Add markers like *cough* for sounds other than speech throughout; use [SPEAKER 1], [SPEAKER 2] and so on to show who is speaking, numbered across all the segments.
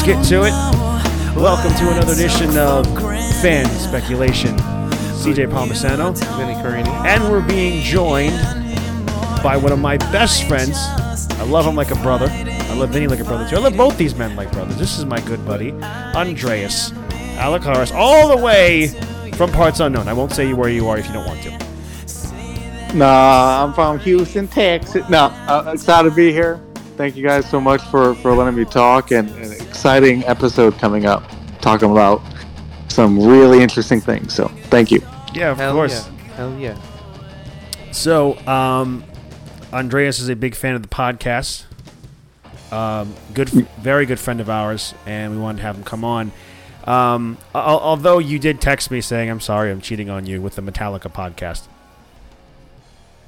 [SPEAKER 1] right, let's get to it. Welcome to another edition of Fan Speculation. CJ Palmisano,
[SPEAKER 2] Vinny Carini.
[SPEAKER 1] and we're being joined by one of my best friends. I love him like a brother. I love Vinny like a brother too. I love both these men like brothers. This is my good buddy, Andreas Alacaris, all the way from parts unknown. I won't say where you are if you don't want to.
[SPEAKER 3] Nah, I'm from Houston, Texas. No, uh, excited to be here. Thank you guys so much for, for letting me talk and an exciting episode coming up, talking about some really interesting things. So thank you.
[SPEAKER 1] Yeah, of
[SPEAKER 2] Hell
[SPEAKER 1] course.
[SPEAKER 2] yeah. Hell yeah.
[SPEAKER 1] So, um, Andreas is a big fan of the podcast. Um, good, very good friend of ours, and we wanted to have him come on. Um, al- although you did text me saying, "I'm sorry, I'm cheating on you" with the Metallica podcast.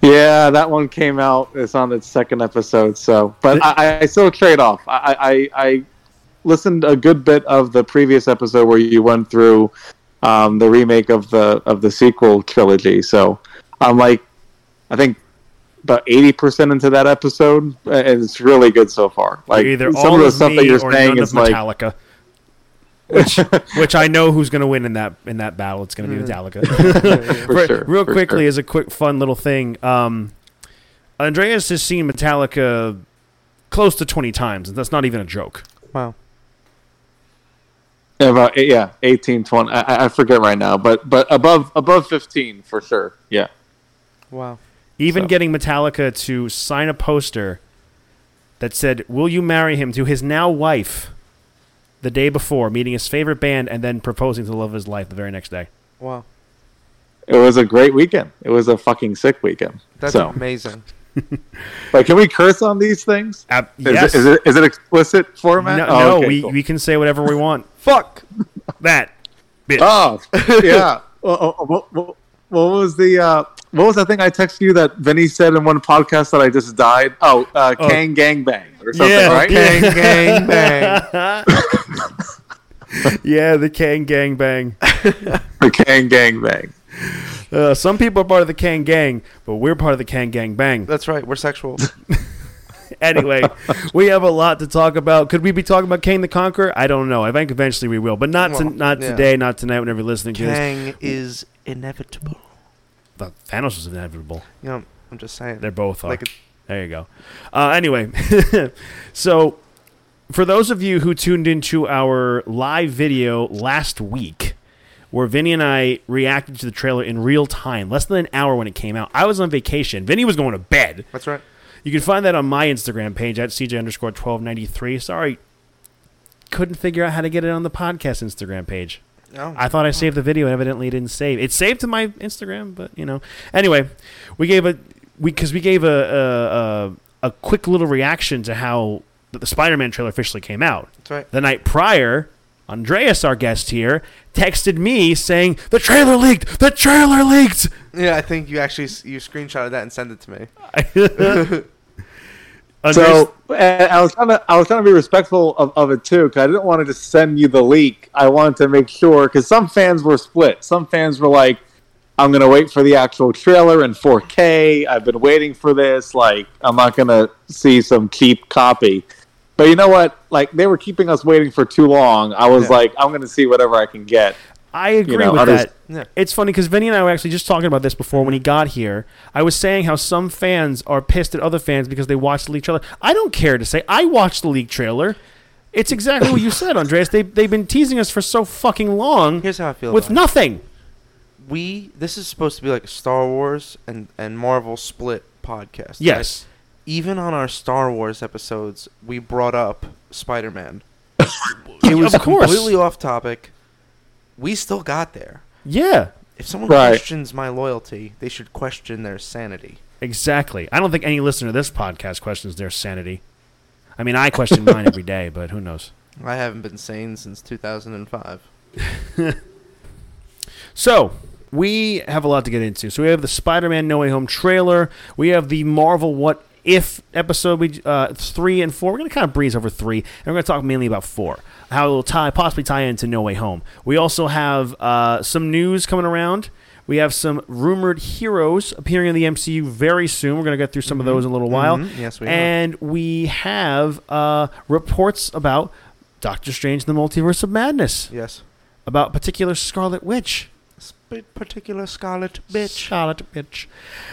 [SPEAKER 3] Yeah, that one came out. It's on its second episode. So, but I, I still trade off. I, I, I listened a good bit of the previous episode where you went through um, the remake of the of the sequel trilogy. So I'm like, I think about eighty percent into that episode, and it's really good so far. Like
[SPEAKER 1] either
[SPEAKER 3] some
[SPEAKER 1] all
[SPEAKER 3] of the stuff that you're saying is
[SPEAKER 1] of
[SPEAKER 3] like, *laughs*
[SPEAKER 1] Which, which I know who's going to win in that in that battle. It's going to be Metallica. *laughs* *laughs*
[SPEAKER 3] for sure,
[SPEAKER 1] Real
[SPEAKER 3] for
[SPEAKER 1] quickly,
[SPEAKER 3] sure.
[SPEAKER 1] as a quick, fun little thing, um, Andreas has seen Metallica close to twenty times, and that's not even a joke.
[SPEAKER 2] Wow.
[SPEAKER 3] Yeah, about eh, yeah, 18, 20. I, I- I forget right now, but but above above fifteen for sure. Yeah.
[SPEAKER 2] Wow.
[SPEAKER 1] Even
[SPEAKER 3] So-
[SPEAKER 1] getting Metallica to sign a poster that said, Will you marry him to his now wife the day before, meeting his favorite band, and then proposing to the love of his life the very next day?
[SPEAKER 2] Wow.
[SPEAKER 3] It was a great weekend. It was a fucking sick weekend.
[SPEAKER 2] That's
[SPEAKER 3] so,
[SPEAKER 2] amazing. *laughs*
[SPEAKER 3] like, can we curse on these things?
[SPEAKER 1] Ab-
[SPEAKER 3] Is, it, is it is it explicit format?
[SPEAKER 1] no,
[SPEAKER 3] Oh,
[SPEAKER 1] no
[SPEAKER 3] okay,
[SPEAKER 1] we,
[SPEAKER 3] cool.
[SPEAKER 1] we can say whatever we want. *laughs*
[SPEAKER 2] Fuck.
[SPEAKER 1] That. Bitch.
[SPEAKER 3] Oh, *laughs* yeah. Well, oh, what, what, what was the uh, what was that thing I texted you that Vinny said in one podcast that I just died? Oh, uh,
[SPEAKER 1] Oh.
[SPEAKER 3] Kang Gang Bang or something,
[SPEAKER 1] Yeah,
[SPEAKER 3] right?
[SPEAKER 1] okay.
[SPEAKER 2] Gang, gang, bang.
[SPEAKER 1] yeah, the Kang Gang Bang.
[SPEAKER 3] The Kang Gang Bang.
[SPEAKER 1] Uh, some people are part of the Kang Gang, but we're part of the Kang Gang Bang.
[SPEAKER 2] That's right. We're sexual. *laughs*
[SPEAKER 1] Anyway, we have a lot to talk about. Could we be talking about Kang the Conqueror? I don't know. I think eventually we will, but not to,
[SPEAKER 2] Well,
[SPEAKER 1] not
[SPEAKER 2] yeah.
[SPEAKER 1] today, not tonight. Whenever you're listening to this,
[SPEAKER 2] Kang is inevitable.
[SPEAKER 1] the Thanos is inevitable.
[SPEAKER 2] You know, I'm just saying.
[SPEAKER 1] They're both are.
[SPEAKER 2] Like,
[SPEAKER 1] There you go. Uh, anyway, *laughs* so for those of you who tuned into our live video last week, where Vinny and I reacted to the trailer in real time, less than an hour when it came out, I was on vacation. Vinny was going to bed.
[SPEAKER 2] that's right.
[SPEAKER 1] You can find that on my Instagram page at CJ underscore 1293. Sorry, couldn't figure out how to get it on the podcast Instagram page.
[SPEAKER 2] Oh.
[SPEAKER 1] I thought I saved the video, and evidently it didn't save. It saved to my Instagram, but you know. Anyway, we gave a we because we gave a a, a a quick little reaction to how the, the Spider-Man trailer officially came out.
[SPEAKER 2] that's right.
[SPEAKER 1] The night prior, Andreas, our guest here, texted me saying the trailer leaked. The trailer leaked.
[SPEAKER 2] Yeah, I think you actually you screenshotted that and sent it to me. *laughs*
[SPEAKER 3] So and I was trying to I was trying to be respectful of, of it too because I didn't want to just send you the leak. I wanted to make sure because some fans were split. Some fans were like, "I'm gonna wait for the actual trailer in 4K. I've been waiting for this. Like, I'm not gonna see some cheap copy." But you know what? Like they were keeping us waiting for too long. I was
[SPEAKER 2] Yeah.
[SPEAKER 3] like, "I'm gonna see whatever I can get."
[SPEAKER 1] I agree
[SPEAKER 3] know,
[SPEAKER 1] with
[SPEAKER 3] others-
[SPEAKER 1] that.
[SPEAKER 2] Yeah.
[SPEAKER 1] It's funny because Vinny and I were actually just talking about this before when he got here. I was saying how some fans are pissed at other fans because they watched the leak trailer. I don't care to say I watched the leak trailer. It's exactly what you said, Andreas. They they've been teasing us for so fucking long
[SPEAKER 2] Here's how I feel.
[SPEAKER 1] with
[SPEAKER 2] about it.
[SPEAKER 1] nothing.
[SPEAKER 2] we this is supposed to be like a Star Wars and and Marvel split podcast. right?
[SPEAKER 1] Yes.
[SPEAKER 2] Even on our Star Wars episodes, we brought up Spider Man. *coughs* it was
[SPEAKER 1] Of course.
[SPEAKER 2] completely off topic. We still got there.
[SPEAKER 1] Yeah.
[SPEAKER 2] If someone
[SPEAKER 3] Right.
[SPEAKER 2] questions my loyalty, they should question their sanity.
[SPEAKER 1] Exactly. I don't think any listener to this podcast questions their sanity. I mean, I question mine every day, but who knows? *laughs*
[SPEAKER 2] I haven't been sane since 2005. *laughs*
[SPEAKER 1] So, we have a lot to get into. So, we have the Spider Man No Way Home trailer. We have the Marvel What If episode we, uh, three and four. We're going to kind of breeze over three, and we're going to talk mainly about four. How it will tie, possibly tie into No Way Home. We also have uh, some news coming around. We have some rumored heroes appearing in the MCU very soon. We're going to get through some of those in a little while.
[SPEAKER 2] Mhm. Yes, we.
[SPEAKER 1] And we have uh, reports about Doctor Strange: The Multiverse of Madness
[SPEAKER 2] Yes.
[SPEAKER 1] about particular Scarlet Witch.
[SPEAKER 2] Sp- particular Scarlet bitch.
[SPEAKER 1] Charlotte bitch.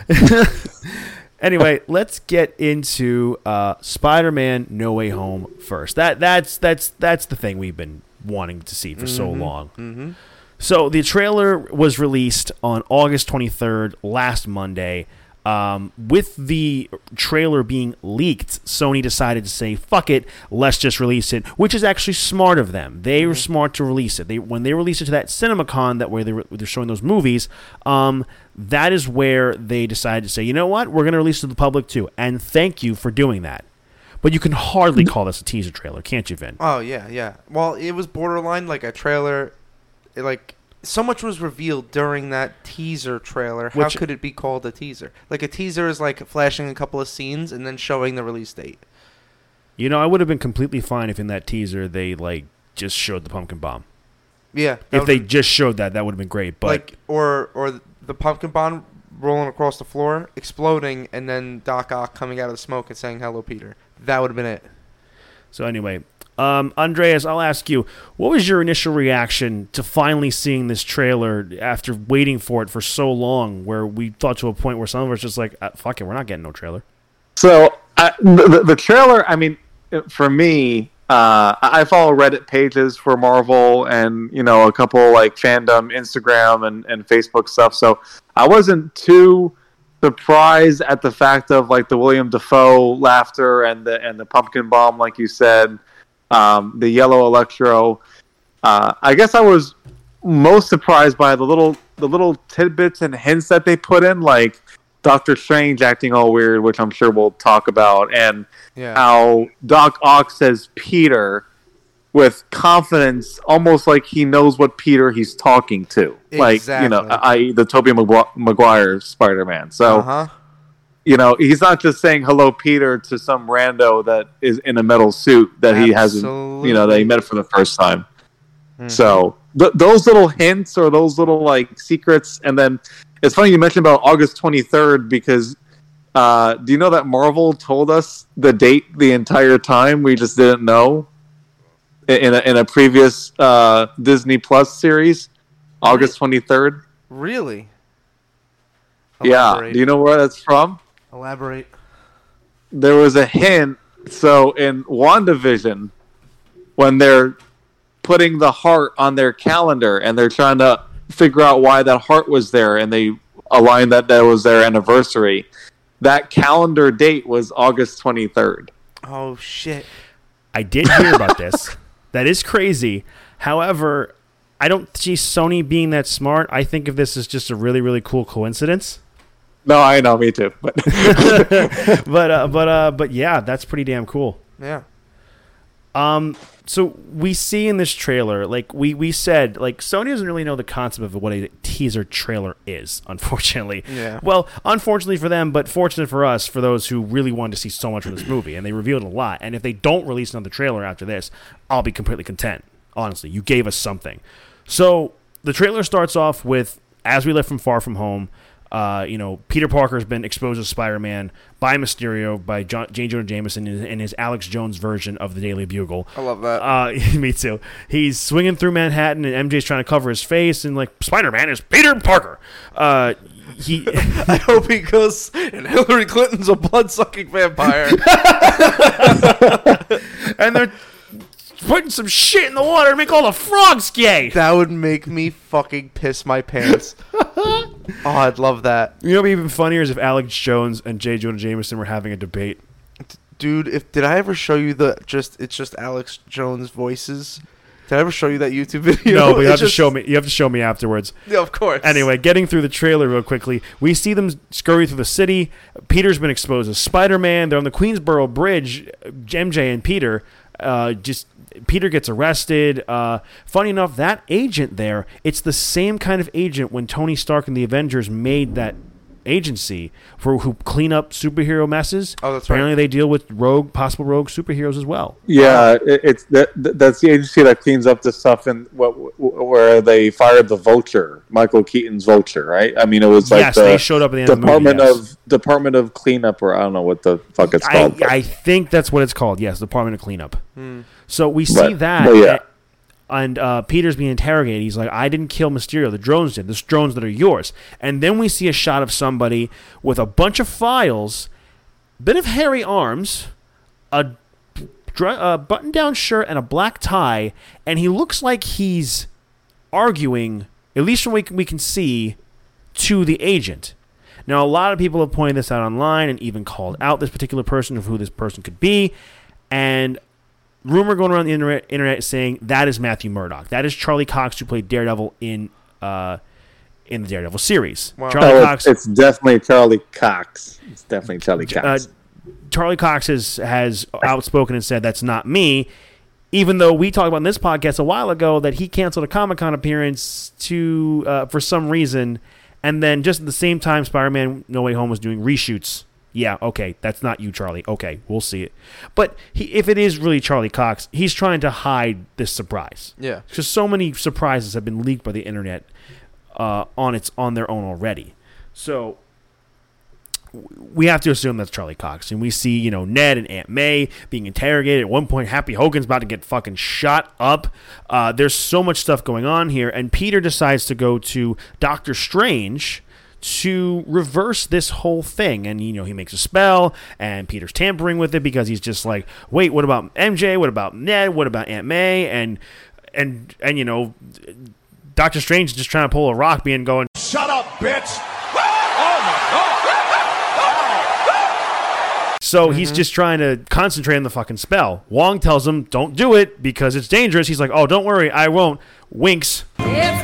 [SPEAKER 1] *laughs* anyway, let's get into uh, Spider-Man: No Way Home first. That that's that's that's the thing we've been wanting to see for so long.
[SPEAKER 2] Mm-hmm.
[SPEAKER 1] So the trailer was released on August 23rd, last Monday. Um, with the trailer being leaked, Sony decided to say, "Fuck it, let's just release it," which is actually smart of them. They were smart to release it. They when they released it to that CinemaCon that where they were, they're showing those movies, um, that is where they decided to say, "You know what? We're going to release it to the public too." And thank you for doing that. But you can hardly call this a teaser trailer, can't you, Vin?
[SPEAKER 2] Oh yeah, yeah. Well, it was borderline like a trailer. It, like so much was revealed during that teaser trailer. How
[SPEAKER 1] Which-
[SPEAKER 2] could it be called a teaser? Like a teaser is like flashing a couple of scenes and then showing the release date.
[SPEAKER 1] You know, I would have been completely fine if in that teaser they like just showed the pumpkin bomb.
[SPEAKER 2] Yeah. that
[SPEAKER 1] If they
[SPEAKER 2] be-
[SPEAKER 1] just showed that, that would have been great. But
[SPEAKER 2] like or or the pumpkin bomb rolling across the floor, exploding, and then Doc Ock coming out of the smoke and saying "Hello, Peter." That would have been it.
[SPEAKER 1] so anyway, um, Andreas, I'll ask you, what was your initial reaction to finally seeing this trailer after waiting for it for so long? Where we thought to a point where some of us just like, uh, fuck it, we're not getting no trailer.
[SPEAKER 3] So uh, the, the- trailer, I mean, for me, uh, I follow Reddit pages for Marvel and you know a couple like fandom Instagram and, and Facebook stuff. So I wasn't too surprised at the fact of like the William Dafoe laughter and the and the pumpkin bomb, like you said, um, the yellow electro. Uh, I guess I was most surprised by the little the little tidbits and hints that they put in, like Doctor Strange acting all weird, which I'm sure we'll talk about, and
[SPEAKER 2] Yeah.
[SPEAKER 3] how Doc Ock says Peter with confidence, almost like he knows what Peter he's talking to, like you know,
[SPEAKER 2] Exactly.
[SPEAKER 3] i.e. the Tobey Magu- Maguire Spider-Man. So
[SPEAKER 2] Uh huh.
[SPEAKER 3] You know, he's not just saying hello, Peter, to some rando that is in a metal suit that he hasn't, you know, that he met for the first time.
[SPEAKER 2] Hmm.
[SPEAKER 3] So th- those little hints or those little like secrets, and then it's funny you mentioned about August twenty third because uh, do you know that Marvel told us the date the entire time? We just didn't know in in a, in a previous uh, Disney Plus series, August twenty third.
[SPEAKER 2] Really?
[SPEAKER 3] Yeah, do you know where that's from?
[SPEAKER 2] Elaborate.
[SPEAKER 3] there was a hint. So in WandaVision, when they're putting the heart on their calendar and they're trying to figure out why that heart was there and they aligned that that was their anniversary, that calendar date was August 23rd.
[SPEAKER 2] Oh shit.
[SPEAKER 1] I did hear about *laughs* this. That is crazy. However, I don't see Sony being that smart. I think of this as just a really, really cool coincidence.
[SPEAKER 3] No, I know, me too. But *laughs*
[SPEAKER 1] But, uh, but, uh, but yeah, that's pretty damn cool.
[SPEAKER 2] Yeah.
[SPEAKER 1] Um, so we see in this trailer, like we, we said, like Sony doesn't really know the concept of what a teaser trailer is, *laughs* unfortunately.
[SPEAKER 2] Yeah.
[SPEAKER 1] Well, unfortunately for them, but fortunate for us, for those who really wanted to see so much of this movie, and they revealed a lot. And if they don't release another trailer after this, I'll be completely content. Honestly, you gave us something. So the trailer starts off with "As We Live from Far From Home." Uh, you know, Peter Parker has been exposed as Spider-Man by Mysterio by John, J. Jonah Jameson in, in his Alex Jones version of the Daily Bugle.
[SPEAKER 2] I love that.
[SPEAKER 1] Uh, *laughs* me too. He's swinging through Manhattan, and MJ's trying to cover his face, and like Spider Man is Peter Parker. Uh, he *laughs* *laughs*
[SPEAKER 2] I hope he goes and Hillary Clinton's a blood sucking vampire.
[SPEAKER 1] and they're putting some shit in the water to make all the frogs gay.
[SPEAKER 2] that would make me fucking piss my pants. *laughs* oh, I'd love that.
[SPEAKER 1] You know, what'd be even funnier is if Alex Jones and J. Jonah Jameson were having a debate.
[SPEAKER 2] Dude, if did I ever show you the just it's just Alex Jones voices? Did I ever show you that YouTube *laughs* video?
[SPEAKER 1] No, but you have to show me. You have to show me afterwards.
[SPEAKER 2] Yeah, of course.
[SPEAKER 1] Anyway, getting through the trailer real quickly, we see them scurry through the city. Peter's been exposed as Spider Man. They're on the Queensboro Bridge. MJ and Peter uh, just. Peter gets arrested. Uh, funny enough, that agent there, it's the same kind of agent when Tony Stark and the Avengers made that agency for who clean up superhero messes.
[SPEAKER 2] Oh, that's right.
[SPEAKER 1] Apparently, they deal with rogue, possible rogue superheroes as well.
[SPEAKER 3] Yeah, it, it's that, that's the agency that cleans up the stuff in what where they fired the Vulture, Michael Keaton's Vulture, right? I mean, it was like
[SPEAKER 1] yes,
[SPEAKER 3] the
[SPEAKER 1] they showed up at the end
[SPEAKER 3] Department
[SPEAKER 1] of the movie. yes.
[SPEAKER 3] of Department of Cleanup, or I don't know what the fuck it's called.
[SPEAKER 1] I think that's what it's called. Yes, Department of Cleanup.
[SPEAKER 2] Hmm.
[SPEAKER 1] So we see
[SPEAKER 3] Right.
[SPEAKER 1] that,
[SPEAKER 3] Well, yeah.
[SPEAKER 1] And uh, Peter's being interrogated. He's like, "I didn't kill Mysterio. The drones did. The drones that are yours." And then we see a shot of somebody with a bunch of files, bit of hairy arms, a, a button-down shirt, and a black tie, and he looks like he's arguing, at least from what we can see, to the agent. Now, a lot of people have pointed this out online and even called out this particular person of who this person could be. And rumor going around the internet, internet saying that is Matthew Murdock. That is Charlie Cox, who played Daredevil in uh, in the Daredevil series.
[SPEAKER 2] Wow.
[SPEAKER 1] Charlie
[SPEAKER 3] Oh,
[SPEAKER 1] Cox.
[SPEAKER 3] it's, it's definitely Charlie Cox. It's definitely Charlie
[SPEAKER 1] uh,
[SPEAKER 3] Cox.
[SPEAKER 1] Charlie Cox has, has outspoken and said that's not me, even though we talked about in this podcast a while ago that he canceled a Comic Con appearance to uh, for some reason, and then just at the same time, Spider Man No Way Home was doing reshoots. Yeah, okay, that's not you, Charlie. Okay, we'll see it. But he, if it is really Charlie Cox, he's trying to hide this surprise
[SPEAKER 2] Yeah.
[SPEAKER 1] because so many surprises have been leaked by the internet uh, on its on their own already. So we have to assume that's Charlie Cox, and we see you know Ned and Aunt May being interrogated. At one point, Happy Hogan's about to get fucking shot up. Uh, there's so much stuff going on here, and Peter decides to go to Doctor Strange to reverse this whole thing and you know he makes a spell and peter's tampering with it because he's just like wait what about mj what about ned what about aunt may and and and you know Doctor Strange is just trying to pull a rock, being going.
[SPEAKER 4] Shut up, bitch!
[SPEAKER 1] So he's mm-hmm. just trying to concentrate on the fucking spell. Wong tells him, "Don't do it because it's dangerous." He's like, "Oh, don't worry, I won't." Winks.
[SPEAKER 5] It's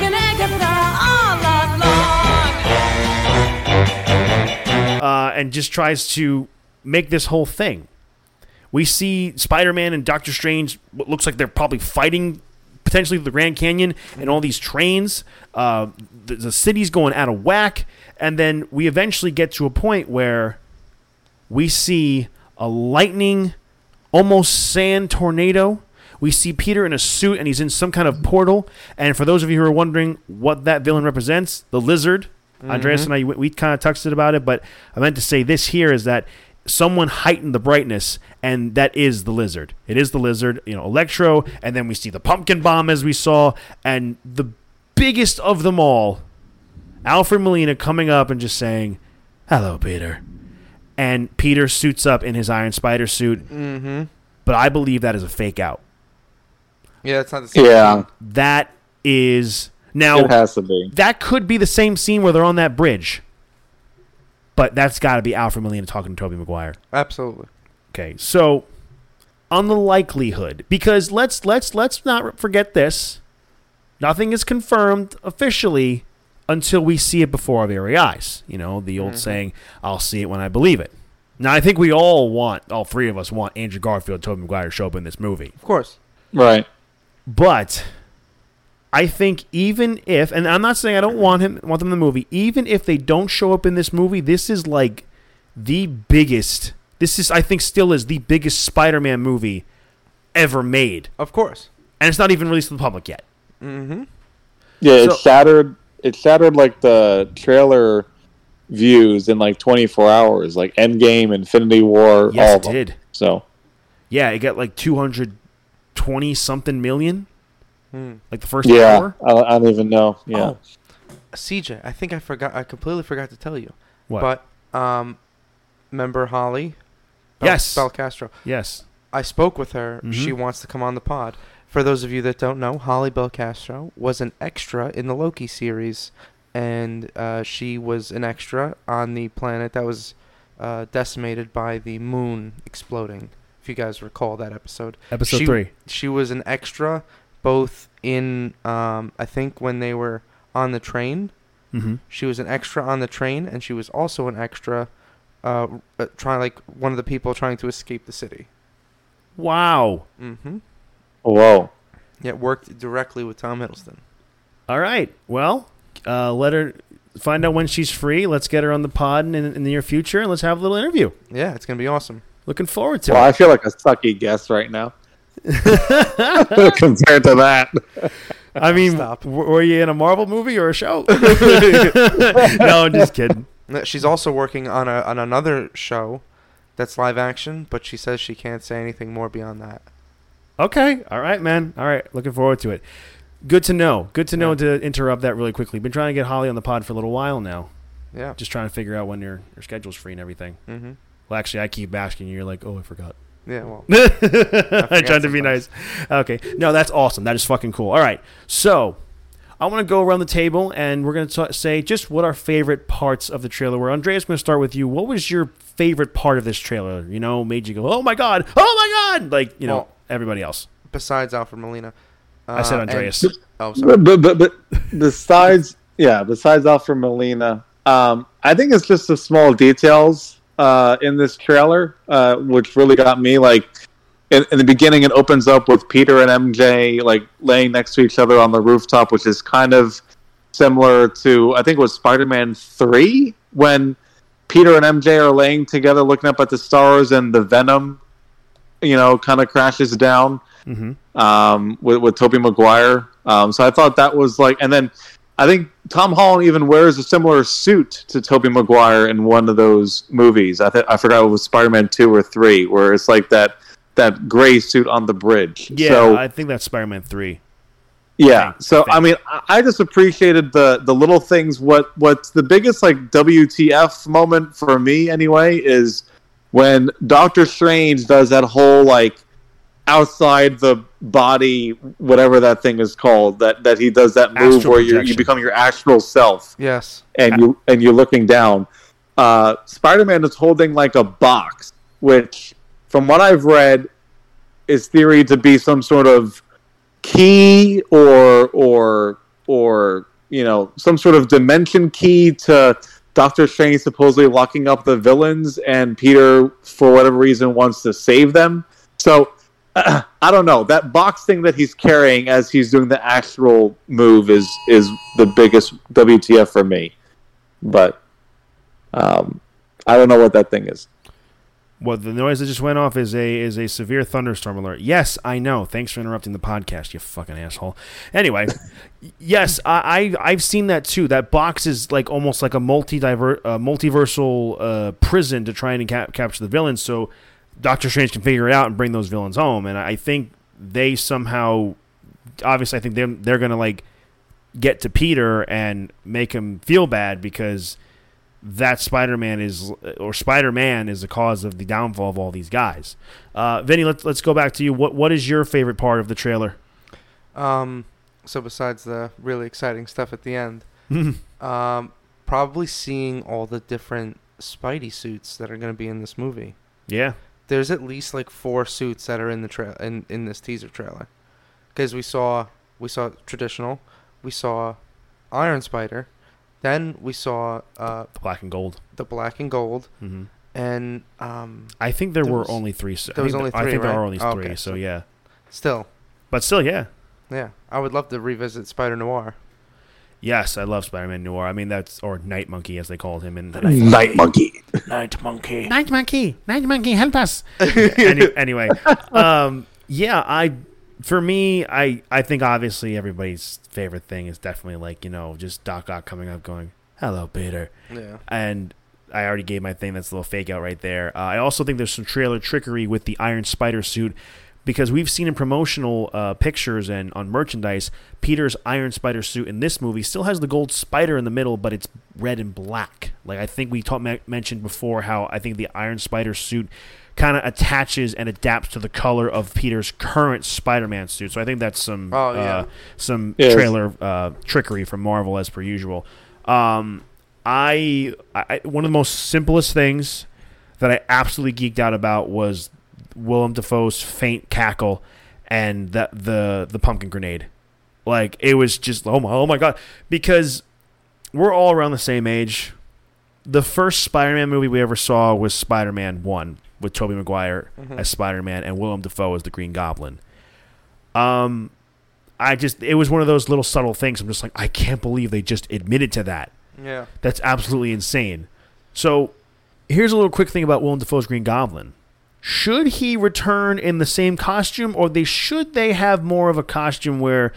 [SPEAKER 1] and just tries to make this whole thing. We see Spider-Man and Doctor Strange. What looks like they're probably fighting potentially the Grand Canyon and all these trains. Uh, the, the city's going out of whack, and then we eventually get to a point where we see a lightning, almost sand tornado. We see Peter in a suit and he's in some kind of portal. And for those of you who are wondering what that villain represents, the lizard. Andreas and I, we, we kind of touched it about it, but I meant to say this here is that someone heightened the brightness, and that is the lizard. It is the lizard, you know, Electro, and then we see the pumpkin bomb as we saw, and the biggest of them all, Alfred Molina coming up and just saying, "Hello, Peter," and Peter suits up in his Iron Spider suit.
[SPEAKER 2] Mm-hmm.
[SPEAKER 1] But I believe that is a fake out.
[SPEAKER 2] Yeah, it's not the same.
[SPEAKER 3] yeah,
[SPEAKER 1] That is now
[SPEAKER 3] it has to be.
[SPEAKER 1] that could be the same scene where they're on that bridge. But that's got to be Alfred Molina talking to Tobey Maguire.
[SPEAKER 2] Absolutely.
[SPEAKER 1] Okay, so on the likelihood, because let's let's let's not forget this. Nothing is confirmed officially until we see it before our very eyes. You know, the old mm-hmm. saying, "I'll see it when I believe it." Now, I think we all want, all three of us want Andrew Garfield, Tobey Maguire to show up in this movie.
[SPEAKER 2] Of course.
[SPEAKER 3] Right.
[SPEAKER 1] But I think even if, and I'm not saying I don't want him, want them in the movie. Even if they don't show up in this movie, this is like the biggest. This is, I think, still is the biggest Spider-Man movie ever made,
[SPEAKER 2] Of course.
[SPEAKER 1] and it's not even released to the public yet.
[SPEAKER 2] Mm-hmm.
[SPEAKER 3] Yeah, it shattered. It shattered like the trailer views in like 24 hours, like Endgame, Infinity War, all
[SPEAKER 1] Yes,
[SPEAKER 3] of
[SPEAKER 1] it
[SPEAKER 3] them.
[SPEAKER 1] did.
[SPEAKER 3] So
[SPEAKER 1] Yeah, it got like 220 something million,
[SPEAKER 2] Hmm.
[SPEAKER 1] like the first
[SPEAKER 3] yeah,
[SPEAKER 1] hour.
[SPEAKER 3] I, I don't even know. Yeah,
[SPEAKER 2] Oh, CJ, I think I forgot. I completely forgot to tell you.
[SPEAKER 1] What?
[SPEAKER 2] But um, member Holly. Bel-
[SPEAKER 1] Yes.
[SPEAKER 2] Bel Castro.
[SPEAKER 1] yes.
[SPEAKER 2] I spoke with her. She
[SPEAKER 1] Mhm.
[SPEAKER 2] wants to come on the pod. For those of you that don't know, Holly Bel Castro was an extra in the Loki series, and uh, she was an extra on the planet that was uh, decimated by the moon exploding. If you guys recall that episode,
[SPEAKER 1] Episode
[SPEAKER 2] She-
[SPEAKER 1] three.
[SPEAKER 2] she was an extra both in um, I think when they were on the train.
[SPEAKER 1] Mm-hmm.
[SPEAKER 2] She was an extra on the train, and she was also an extra, uh, uh, trying like one of the people trying to escape the city.
[SPEAKER 1] Wow.
[SPEAKER 2] Mm-hmm.
[SPEAKER 3] whoa.
[SPEAKER 2] Yeah, worked directly with Tom Hiddleston.
[SPEAKER 1] All right. Well, uh, let her find out when she's free. Let's get her on the pod in, in the near future, and let's have a little interview.
[SPEAKER 2] Yeah, it's gonna be awesome.
[SPEAKER 1] Looking forward to
[SPEAKER 3] Well,
[SPEAKER 1] it.
[SPEAKER 3] I feel like a sucky guest right now *laughs* compared to that.
[SPEAKER 1] I mean,
[SPEAKER 2] Stop.
[SPEAKER 1] w- were you in a Marvel movie or a show? *laughs* *laughs* no, I'm just kidding.
[SPEAKER 2] She's also working on a on another show that's live action, but she says she can't say anything more beyond that.
[SPEAKER 1] Okay. All right, man. All right. Looking forward to it. Good to know. Good to know
[SPEAKER 2] Yeah.
[SPEAKER 1] to interrupt that really quickly. Been trying to get Holly on the pod for a little while now.
[SPEAKER 2] Yeah.
[SPEAKER 1] Just trying to figure out when your, your schedule's free and everything.
[SPEAKER 2] Mm-hmm.
[SPEAKER 1] Well, actually, I keep asking you. You're like, oh, I forgot.
[SPEAKER 2] Yeah. Well. *laughs*
[SPEAKER 1] I tried to be nice. Okay. No, that's awesome. That is fucking cool. All right. So, I want to go around the table and we're going to say just what our favorite parts of the trailer were. Andreas, going to start with you. What was your favorite part of this trailer? You know, made you go, oh my God, oh my God. Like, you know,
[SPEAKER 2] Well-
[SPEAKER 1] everybody else.
[SPEAKER 2] Besides Alfred Molina. Uh,
[SPEAKER 1] I said
[SPEAKER 2] and-
[SPEAKER 1] Andreas.
[SPEAKER 2] oh, sorry.
[SPEAKER 3] But, but, but, but besides, yeah, besides Alfred Molina, um, I think it's just the small details uh, in this trailer uh, which really got me. Like in, in the beginning, it opens up with Peter and MJ like laying next to each other on the rooftop, which is kind of similar to I think it was Spider-Man three when Peter and MJ are laying together looking up at the stars, and the Venom, you know, kind of crashes down
[SPEAKER 1] Mm-hmm.
[SPEAKER 3] um, with, with Tobey Maguire. Um, so I thought that was like, and then I think Tom Holland even wears a similar suit to Tobey Maguire in one of those movies. I th- I forgot it was Spider Man two or three, where it's like that that gray suit on the bridge.
[SPEAKER 1] Yeah,
[SPEAKER 3] So
[SPEAKER 1] I think that's Spider Man 3.
[SPEAKER 3] yeah. So
[SPEAKER 1] I
[SPEAKER 3] I mean, I- I just appreciated the the little things. What what's the biggest like WTF moment for me anyway is when Doctor Strange does that whole like outside the body whatever that thing is called that that he does that move
[SPEAKER 1] Astral
[SPEAKER 3] where you you become your astral self
[SPEAKER 2] Yes.
[SPEAKER 3] and you and you're looking down. Uh, Spider-Man is holding like a box, which, from what I've read, is theory to be some sort of key or or or you know some sort of dimension key to Doctor Strange supposedly locking up the villains, and Peter, for whatever reason, wants to save them. So. I don't know. That box thing that he's carrying as he's doing the actual move is is the biggest WTF for me but um, I don't know what that thing is.
[SPEAKER 1] Well, the noise that just went off is a is a severe thunderstorm alert. Yes, I know. Thanks for interrupting the podcast, you fucking asshole. Anyway, yes, I, I I've seen that too. That box is like almost like a multi uh, multiversal uh, prison to try and cap- capture the villains. So Doctor Strange can figure it out and bring those villains home. And I think they somehow, obviously, I think they're they're gonna like get to Peter and make him feel bad because that Spider-Man is or Spider-Man is the cause of the downfall of all these guys. Uh, Vinny, let's let's go back to you. What what is your favorite part of the trailer?
[SPEAKER 2] Um. So besides the really exciting stuff at the end, *laughs* um, probably seeing all the different Spidey suits that are going to be in this movie.
[SPEAKER 1] yeah,
[SPEAKER 2] There's at least like four suits that are in the trail in in this teaser trailer, because we saw we saw traditional, we saw Iron Spider, then we saw uh,
[SPEAKER 1] the black and gold.
[SPEAKER 2] the black and gold,
[SPEAKER 1] hmm
[SPEAKER 2] and um,
[SPEAKER 1] I think there,
[SPEAKER 2] There
[SPEAKER 1] were
[SPEAKER 2] was-
[SPEAKER 1] only three. So,
[SPEAKER 2] there
[SPEAKER 1] I
[SPEAKER 2] was
[SPEAKER 1] think
[SPEAKER 2] only
[SPEAKER 1] I
[SPEAKER 2] three,
[SPEAKER 1] think there
[SPEAKER 2] right?
[SPEAKER 1] are only three.
[SPEAKER 2] okay,
[SPEAKER 1] so- yeah,
[SPEAKER 2] still,
[SPEAKER 1] but still, yeah.
[SPEAKER 2] yeah, I would love to revisit Spider Noir.
[SPEAKER 1] Yes, I love Spider-Man Noir. I mean, that's or Night Monkey as they called him in the
[SPEAKER 3] Night Monkey.
[SPEAKER 1] Night Monkey. Night Monkey. Night Monkey, help us. *laughs* Any, anyway, um, yeah, I for me, I I think obviously everybody's favorite thing is definitely like you know just Doc Ock coming up going, "Hello, Peter,"
[SPEAKER 2] Yeah,
[SPEAKER 1] and I already gave my thing. That's a little fake out right there. Uh, I also think there's some trailer trickery with the Iron Spider suit because we've seen in promotional uh, pictures and on merchandise, Peter's Iron Spider suit in this movie still has the gold spider in the middle, but it's red and black. Like I think we talked mentioned before, how I think the Iron Spider suit kind of attaches and adapts to the color of Peter's current Spider-Man suit. So I think that's some
[SPEAKER 2] Oh, yeah.
[SPEAKER 1] uh, some
[SPEAKER 3] Yes.
[SPEAKER 1] trailer uh, trickery from Marvel as per usual. Um, I, I one of the most simplest things that I absolutely geeked out about was Willem Dafoe's faint cackle and the the the pumpkin grenade. Like it was just oh my oh my god because we're all around the same age. The first Spider-Man movie we ever saw was Spider-Man 1 with Tobey Maguire
[SPEAKER 2] Mhm.
[SPEAKER 1] as Spider-Man and Willem Dafoe as the Green Goblin. Um I just it was one of those little subtle things. I'm just like I can't believe they just admitted to that.
[SPEAKER 2] Yeah.
[SPEAKER 1] That's absolutely insane. So, here's a little quick thing about Willem Dafoe's Green Goblin. Should he return in the same costume, or they should they have more of a costume where,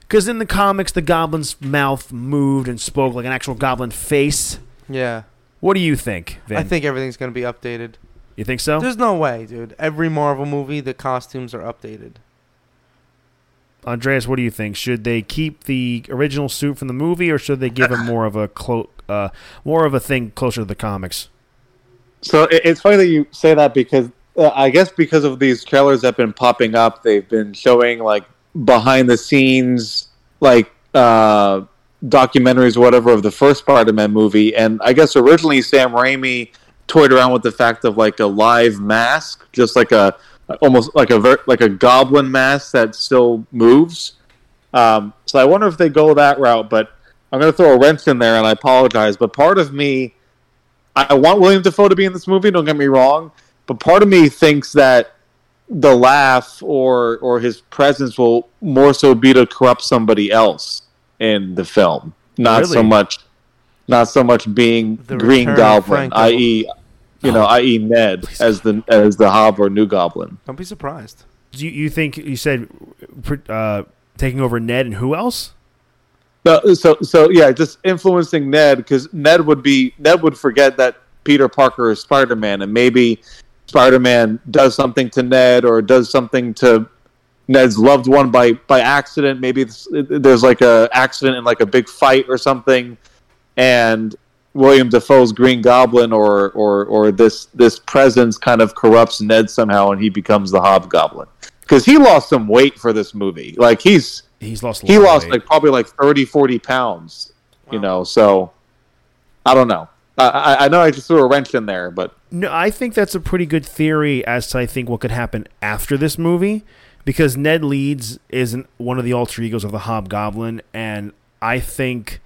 [SPEAKER 1] because in the comics the goblin's mouth moved and spoke like an actual goblin face.
[SPEAKER 2] Yeah.
[SPEAKER 1] What do you think, Vin?
[SPEAKER 2] I think everything's gonna be updated.
[SPEAKER 1] you think so.
[SPEAKER 2] There's no way, dude. Every Marvel movie, the costumes are updated.
[SPEAKER 1] Andreas, what do you think? Should they keep the original suit from the movie, or should they give him more of a clo- uh, more of a thing closer to the comics?
[SPEAKER 3] So it's funny that you say that because I guess because of these trailers that have been popping up, they've been showing like behind the scenes, like uh, documentaries or whatever of the first Spider-Man movie. And I guess originally Sam Raimi toyed around with the fact of like a live mask, just like a almost like a ver- like a goblin mask that still moves. Um, so I wonder if they go that route, but I'm going to throw a wrench in there, and I apologize. But part of me I want William Dafoe to be in this movie. Don't get me wrong, but part of me thinks that the laugh or or his presence will more so be to corrupt somebody else in the film, not so much, not so much being
[SPEAKER 2] The
[SPEAKER 3] Green Goblin, i.e., you know, i.e. Ned as the as the Hob or New Goblin.
[SPEAKER 2] Don't be surprised.
[SPEAKER 1] Do you, you think you said uh, taking over Ned and who else?
[SPEAKER 3] No, so so yeah, just influencing Ned because Ned would be Ned would forget that Peter Parker is Spider Man, and maybe Spider Man does something to Ned or does something to Ned's loved one by by accident. Maybe there's like a accident in like a big fight or something, and William Dafoe's Green Goblin or or or this this presence kind of corrupts Ned somehow, and he becomes the Hobgoblin because he lost some weight for this movie. Like he's
[SPEAKER 1] He's lost. A
[SPEAKER 3] he lost
[SPEAKER 1] weight.
[SPEAKER 3] like probably like 30 40 pounds you know so i don't know I, I i know i just threw a wrench in there but
[SPEAKER 1] No, I think that's a pretty good theory as to I think what could happen after this movie, because Ned Leeds isn't one of the alter egos of the Hobgoblin, and I think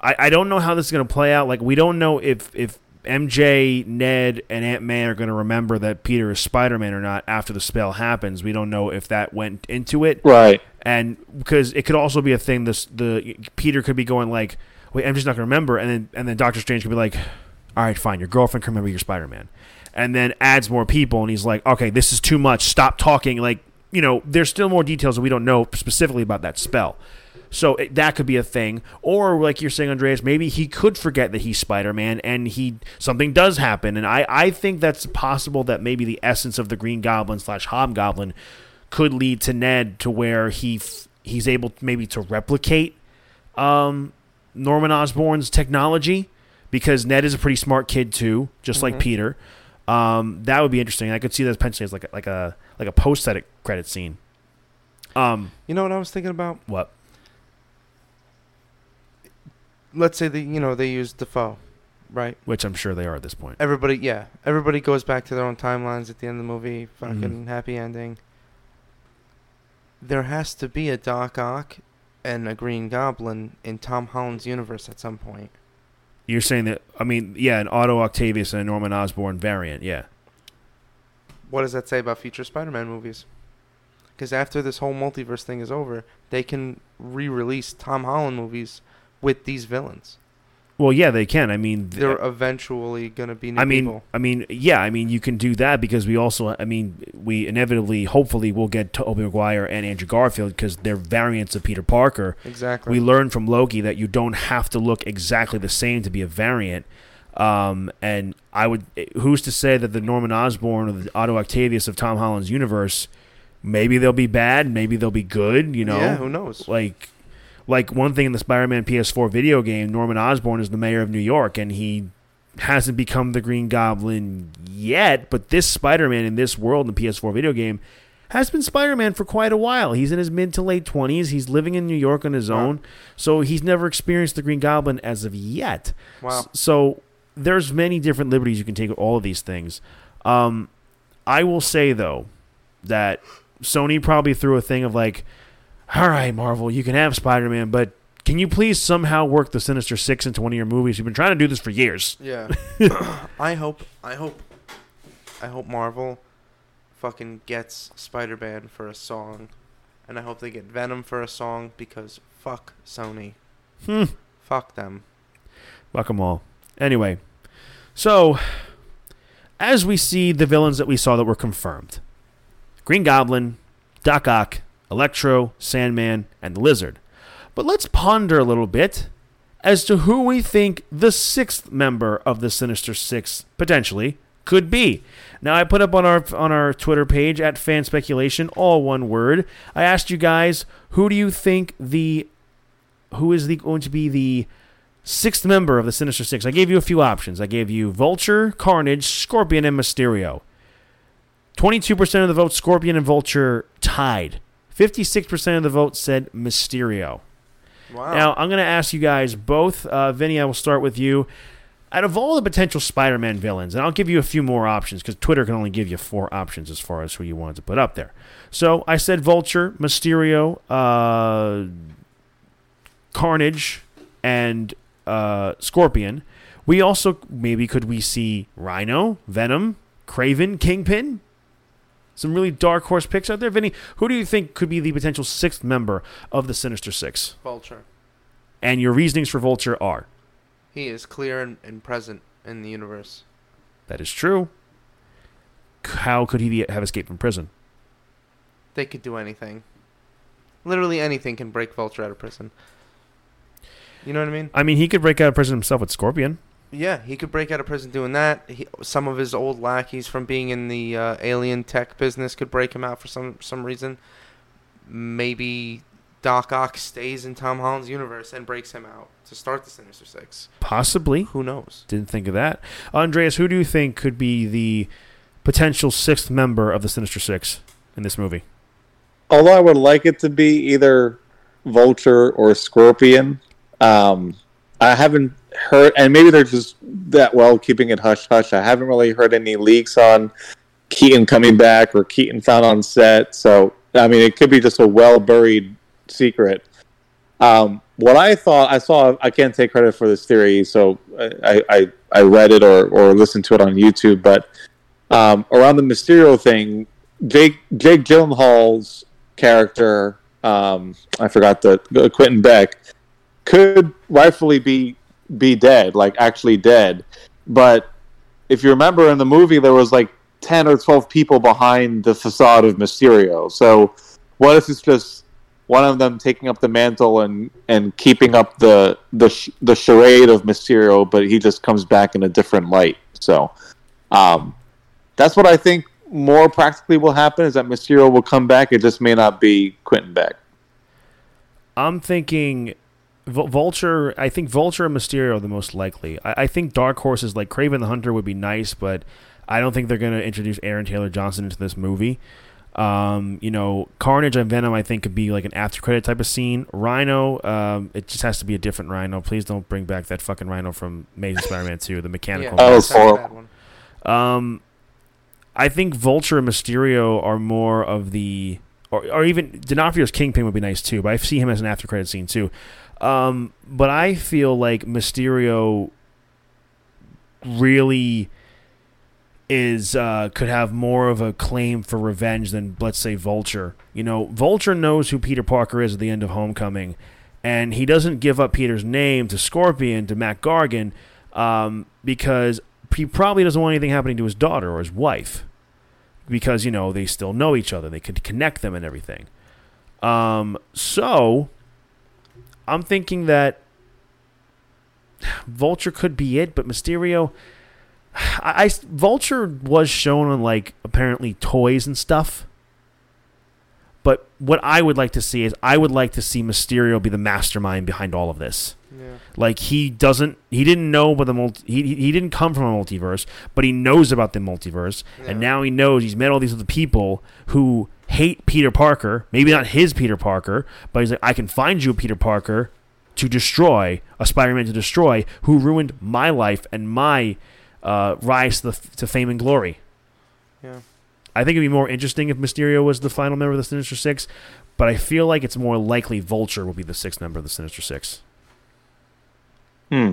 [SPEAKER 1] I, I don't know how this is going to play out. Like we don't know if if MJ, Ned, and Aunt May are going to remember that Peter is Spider Man or not after the spell happens. We don't know if that went into it,
[SPEAKER 3] right
[SPEAKER 1] and because it could also be a thing. This the Peter could be going like, "Wait, I'm just not gonna remember," and then and then Doctor Strange could be like, "All right, fine, your girlfriend can remember you're Spider Man," and then adds more people, and he's like, "Okay, this is too much. Stop talking." Like you know, there's still more details that we don't know specifically about that spell. So it, that could be a thing, or like you're saying, Andreas, maybe he could forget that he's Spider-Man, and he something does happen, and I I think that's possible that maybe the essence of the Green Goblin slash Hobgoblin could lead to Ned to where he f- he's able maybe to replicate um, Norman Osborn's technology because Ned is a pretty smart kid too, just like Peter. Um, that would be interesting. I could see that potentially as like a, like a like a post credit scene. Um,
[SPEAKER 2] You know what I was thinking about?
[SPEAKER 1] what?
[SPEAKER 2] Let's say that you know they use Dafoe, right?
[SPEAKER 1] Which I'm sure they are at this point.
[SPEAKER 2] Everybody, yeah, everybody goes back to their own timelines at the end of the movie. Fucking
[SPEAKER 1] Mhm.
[SPEAKER 2] happy ending. There has to be a Doc Ock and a Green Goblin in Tom Holland's universe at some point.
[SPEAKER 1] You're saying that? I mean, yeah, an Otto Octavius and a Norman Osborn variant. Yeah.
[SPEAKER 2] What does that say about future Spider-Man movies? Because after this whole multiverse thing is over, they can re-release Tom Holland movies with these villains.
[SPEAKER 1] Well, yeah, they can. I mean, th-
[SPEAKER 2] They're eventually gonna be new
[SPEAKER 1] I mean,
[SPEAKER 2] people.
[SPEAKER 1] I mean, yeah, I mean, you can do that because we also, I mean, we inevitably, hopefully, will get Tobey Maguire and Andrew Garfield because they're variants of Peter Parker.
[SPEAKER 2] Exactly.
[SPEAKER 1] We learned from Loki that you don't have to look exactly the same to be a variant. Um, and I would, who's to say that the Norman Osborn or the Otto Octavius of Tom Holland's universe, maybe they'll be bad, maybe they'll be good. You know,
[SPEAKER 2] yeah, who knows?
[SPEAKER 1] like like one thing in the Spider-Man PS4 video game, Norman Osborn is the mayor of New York, and he hasn't become the Green Goblin yet. But this Spider-Man in this world in the PS4 video game has been Spider-Man for quite a while. He's in his mid to late twenties. He's living in New York on his
[SPEAKER 2] Wow.
[SPEAKER 1] own, so he's never experienced the Green Goblin as of yet.
[SPEAKER 2] Wow.
[SPEAKER 1] So there's many different liberties you can take with all of these things. Um, I will say though that Sony probably threw a thing of like, all right, Marvel, you can have Spider Man, but can you please somehow work the Sinister Six into one of your movies? You've been trying to do this for years.
[SPEAKER 2] Yeah. *laughs* I hope I hope I hope Marvel fucking gets Spider-Man for a song. And I hope they get Venom for a song because fuck Sony.
[SPEAKER 1] Hmm.
[SPEAKER 2] Fuck them.
[SPEAKER 1] Fuck 'em all. Anyway, so as we see the villains that we saw that were confirmed Green Goblin, Doc Ock, Electro, Sandman, and the Lizard. But let's ponder a little bit as to who we think the sixth member of the Sinister Six potentially could be. Now I put up on our on our Twitter page at fan speculation, all one word. I asked you guys, who do you think the who is the going to be the sixth member of the Sinister Six? I gave you a few options. I gave you Vulture, Carnage, Scorpion, and Mysterio. 22% of the vote, Scorpion and Vulture tied. 56% of the vote said Mysterio.
[SPEAKER 2] Wow.
[SPEAKER 1] Now, I'm going to ask you guys both. Uh, Vinny, I will start with you. Out of all the potential Spider Man villains, and I'll give you a few more options because Twitter can only give you four options as far as who you wanted to put up there. So I said Vulture, Mysterio, uh, Carnage, and uh, Scorpion. We also maybe could we see Rhino, Venom, Kraven, Kingpin? Some really dark horse picks out there. Vinny, who do you think could be the potential sixth member of the Sinister Six?
[SPEAKER 2] Vulture.
[SPEAKER 1] And your reasonings for Vulture are
[SPEAKER 2] He is clear and, and present in the universe.
[SPEAKER 1] that is true. How could he be, have escaped from prison?
[SPEAKER 2] They could do anything. Literally anything can break Vulture out of prison. You know what I mean?
[SPEAKER 1] I mean, he could break out of prison himself with Scorpion.
[SPEAKER 2] Yeah, he could break out of prison doing that. He, some of his old lackeys from being in the uh, alien tech business could break him out for some some reason. Maybe Doc Ock stays in Tom Holland's universe and breaks him out to start the Sinister Six.
[SPEAKER 1] Possibly.
[SPEAKER 2] Who knows?
[SPEAKER 1] Didn't think of that. Andreas, who do you think could be the potential sixth member of the Sinister Six in this movie?
[SPEAKER 3] Although I would like it to be either Vulture or Scorpion, um, I haven't heard, and maybe they're just that well keeping it hush hush. I haven't really heard any leaks on Keaton coming back or Keaton found on set. So I mean, it could be just a well buried secret. Um, what I thought, I saw, I can't take credit for this theory, so I, I, I read it or, or listened to it on YouTube. But um, around the Mysterio thing, Jake Jake Gyllenhaal's character, um, I forgot the Quentin Beck, could rightfully be be dead, like actually dead. But if you remember in the movie, there was like ten or twelve people behind the facade of Mysterio. So what if it's just one of them taking up the mantle and and keeping up the the the charade of Mysterio, but he just comes back in a different light. So um, that's what I think more practically will happen is that Mysterio will come back. It just may not be Quentin Beck.
[SPEAKER 1] I'm thinking Vul- Vulture. I think Vulture and Mysterio are the most likely. I, I think dark horses like Kraven the Hunter would be nice, but I don't think they're going to introduce Aaron Taylor Johnson into this movie. Um, you know, Carnage and Venom, I think, could be like an after credit type of scene. Rhino, um, it just has to be a different Rhino. Please don't bring back that fucking Rhino from Amazing Spider-Man 2, the mechanical.
[SPEAKER 3] That was horrible.
[SPEAKER 2] one.
[SPEAKER 1] Um, I think Vulture and Mysterio are more of the, or, or even D'Onofrio's Kingpin would be nice too. But I see him as an after credit scene too. Um, but I feel like Mysterio really is uh, could have more of a claim for revenge than let's say Vulture. You know, Vulture knows who Peter Parker is at the end of Homecoming, and he doesn't give up Peter's name to Scorpion to Mac Gargan um, because he probably doesn't want anything happening to his daughter or his wife because you know they still know each other. They could connect them and everything. Um, so I'm thinking that Vulture could be it, but Mysterio. I, I Vulture was shown on like apparently toys and stuff. But what I would like to see is I would like to see Mysterio be the mastermind behind all of this.
[SPEAKER 2] Yeah.
[SPEAKER 1] Like he doesn't, he didn't know about the multi, he he- he didn't come from a multiverse, but he knows about the multiverse,
[SPEAKER 2] yeah.
[SPEAKER 1] and now he knows he's met all these other people who hate Peter Parker. Maybe not his Peter Parker, but he's like, I can find you a Peter Parker to destroy a Spider-Man to destroy who ruined my life and my uh, rise to, the, to fame and glory.
[SPEAKER 2] Yeah.
[SPEAKER 1] I think it'd be more interesting if Mysterio was the final member of the Sinister Six, but I feel like it's more likely Vulture will be the sixth member of the Sinister Six.
[SPEAKER 3] Hmm.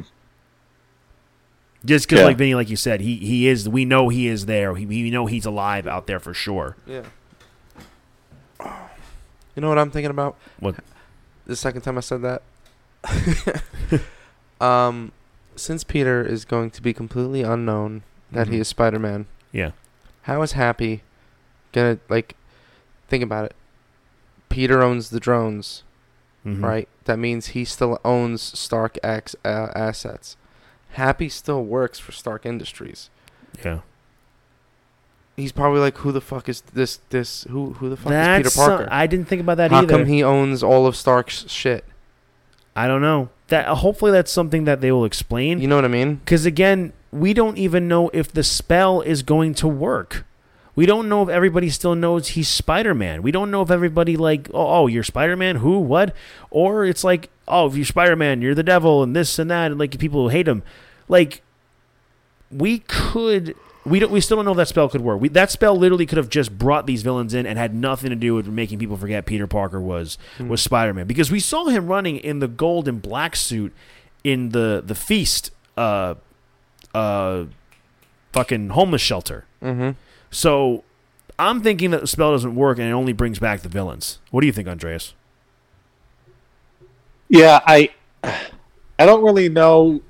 [SPEAKER 1] Just because,
[SPEAKER 3] Yeah.
[SPEAKER 1] like Vinny, like you said, he he is. We know he is there. He, we know he's alive out there for sure.
[SPEAKER 2] Yeah. You know what I'm thinking about?
[SPEAKER 1] What?
[SPEAKER 2] The second time I said that. *laughs* *laughs* Um, since Peter is going to be completely unknown that he
[SPEAKER 1] Mhm.
[SPEAKER 2] is Spider-Man,
[SPEAKER 1] Yeah.
[SPEAKER 2] how is Happy gonna like? Think about it. Peter owns the drones,
[SPEAKER 1] Mhm.
[SPEAKER 2] right? That means he still owns Stark X uh, assets. Happy still works for Stark Industries.
[SPEAKER 1] Yeah.
[SPEAKER 2] He's probably like, who the fuck is this? This who? Who the fuck
[SPEAKER 1] That's
[SPEAKER 2] is Peter Parker?
[SPEAKER 1] some- I didn't think about that either.
[SPEAKER 2] How
[SPEAKER 1] either.
[SPEAKER 2] come he owns all of Stark's shit?
[SPEAKER 1] I don't know. That uh, hopefully that's something that they will explain.
[SPEAKER 2] You know what I mean?
[SPEAKER 1] Because again, we don't even know if the spell is going to work. We don't know if everybody still knows he's Spider Man. We don't know if everybody like, oh, oh you're Spider Man. Who? What? Or it's like, oh, if you're Spider Man, you're the devil, and this and that, and like people who hate him. Like, we could. We don't. We still don't know if that spell could work. We, that spell literally could have just brought these villains in and had nothing to do with making people forget Peter Parker was was Spider Man because we saw him running in the gold and black suit in the the feast. Uh, uh, fucking homeless shelter.
[SPEAKER 2] Mm-hmm.
[SPEAKER 1] So I'm thinking that the spell doesn't work and it only brings back the villains. What do you think, Andreas?
[SPEAKER 3] Yeah, I I don't really know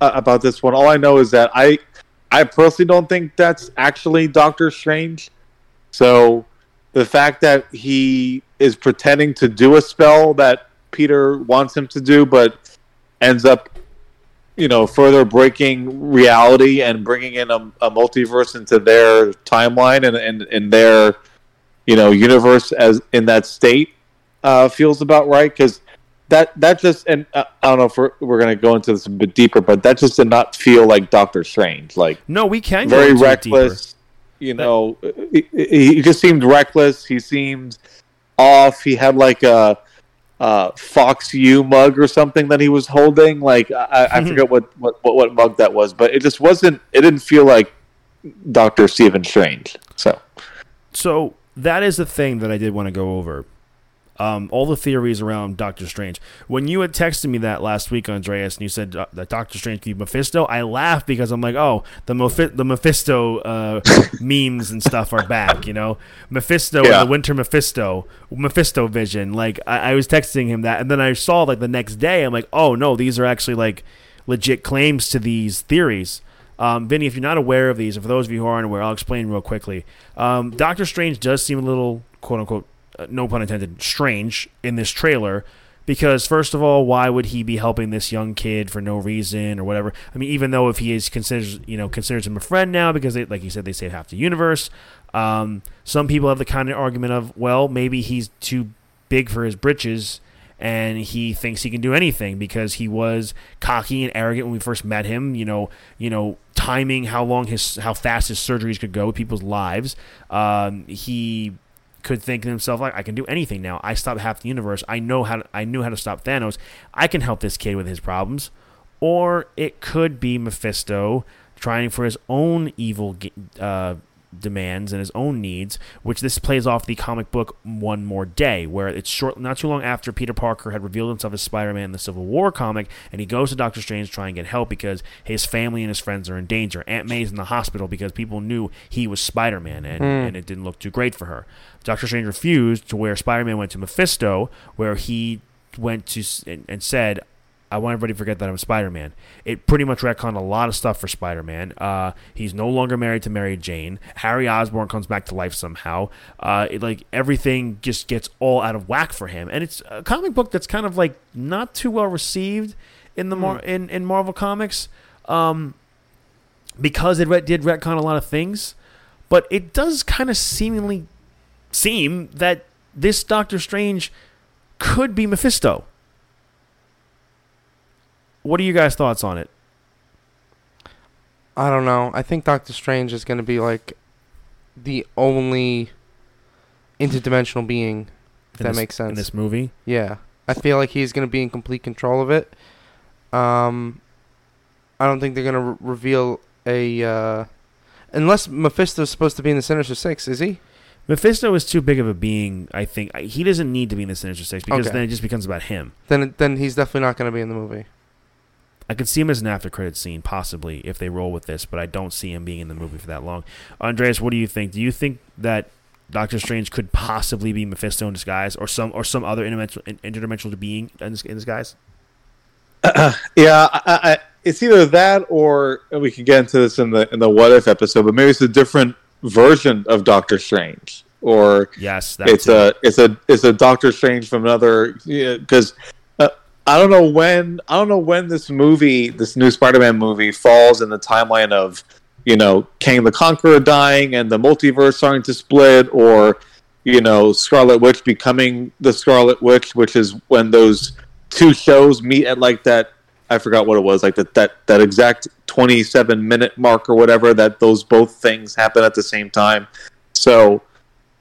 [SPEAKER 3] uh, about this one. All I know is that I I personally don't think that's actually Doctor Strange. So the fact that he is pretending to do a spell that Peter wants him to do, but ends up, you know, further breaking reality and bringing in a, a multiverse into their timeline and and in their, you know, universe as in that state, uh, feels about right because that that just and uh, I don't know if we're, we're going to go into this a bit deeper, but that just did not feel like Doctor Strange. Like
[SPEAKER 1] No, we can go
[SPEAKER 3] very reckless. You know, he, he just seemed reckless. He seemed off. He had like a, a Fox U mug or something that he was holding. Like I, I forget what, what what what mug that was, but it just wasn't. It didn't feel like Doctor Stephen Strange. So
[SPEAKER 1] So that is the thing that I did want to go over. Um, all the theories around Doctor Strange. When you had texted me that last week, Andreas, and you said uh, that Doctor Strange could be Mephisto, I laughed because I'm like, oh, the Mephi- the Mephisto uh, *laughs* memes and stuff are back. You know, Mephisto
[SPEAKER 3] Yeah.
[SPEAKER 1] the Winter Mephisto, Mephisto Vision. Like I-, I was texting him that, and then I saw like the next day, I'm like, oh no, these are actually like legit claims to these theories. Um, Vinny, if you're not aware of these, and for those of you who aren't aware, I'll explain real quickly. Um, Doctor Strange does seem a little, quote unquote, uh, no pun intended, strange in this trailer. Because first of all, why would he be helping this young kid for no reason or whatever? I mean, even though if he is considers you know considers him a friend now because they, like you said they save half the universe. Um, some people have the kind of argument of well maybe he's too big for his britches and he thinks he can do anything because he was cocky and arrogant when we first met him. You know, you know, timing how long his how fast his surgeries could go with people's lives. Um, he could think to himself like, I can do anything now. I stopped half the universe. I know how to, I knew how to stop Thanos. I can help this kid with his problems. Or it could be Mephisto trying for his own evil uh, demands and his own needs, which this plays off the comic book One More Day, where it's short, not too long after Peter Parker had revealed himself as Spider-Man in the Civil War comic, and he goes to Doctor Strange to try and get help because his family and his friends are in danger. Aunt May's in the hospital because people knew he was Spider-Man, and, hmm. and it didn't look too great for her. Doctor Strange refused to where Spider-Man went to Mephisto, where he went to and, and said, I want everybody to forget that I'm Spider Man. It pretty much retconned a lot of stuff for Spider Man. Uh, he's no longer married to Mary Jane. Harry Osborn comes back to life somehow. Uh, it, like everything just gets all out of whack for him, and it's a comic book that's kind of like not too well received in the Mar- in in Marvel comics, um, because it ret- did retcon a lot of things, but it does kind of seemingly seem that this Doctor Strange could be Mephisto. What are you guys' thoughts on it?
[SPEAKER 2] I don't know. I think Doctor Strange is going to be like the only interdimensional being. If
[SPEAKER 1] in
[SPEAKER 2] that
[SPEAKER 1] this-
[SPEAKER 2] makes sense.
[SPEAKER 1] in this movie?
[SPEAKER 2] Yeah, I feel like he's going to be in complete control of it. Um, I don't think they're going to re- reveal a. Uh, unless Mephisto's supposed to be in the Sinister Six, is he?
[SPEAKER 1] Mephisto is too big of a being. I think he doesn't need to be in the Sinister Six because
[SPEAKER 2] Okay.
[SPEAKER 1] then it just becomes about him.
[SPEAKER 2] Then then he's definitely not going to be in the movie.
[SPEAKER 1] I could see him as an after credit scene, possibly if they roll with this, but I don't see him being in the movie for that long. Andreas, what do you think? Do you think that Doctor Strange could possibly be Mephisto in disguise, or some or some other interdimensional, interdimensional being in, in disguise? *clears throat*
[SPEAKER 3] Yeah, I, I, it's either that or we can get into this in the in the what if episode, but maybe it's a different version of Doctor Strange, or
[SPEAKER 1] Yes,
[SPEAKER 3] it's
[SPEAKER 1] too.
[SPEAKER 3] a it's a it's a Doctor Strange from another because uh, I don't know when I don't know when this movie this new Spider-Man movie falls in the timeline of you know Kang the Conqueror dying and the multiverse starting to split or you know Scarlet Witch becoming the Scarlet Witch which is when those two shows meet at like that I forgot what it was like that that that exact 27 minute mark or whatever that those both things happen at the same time. So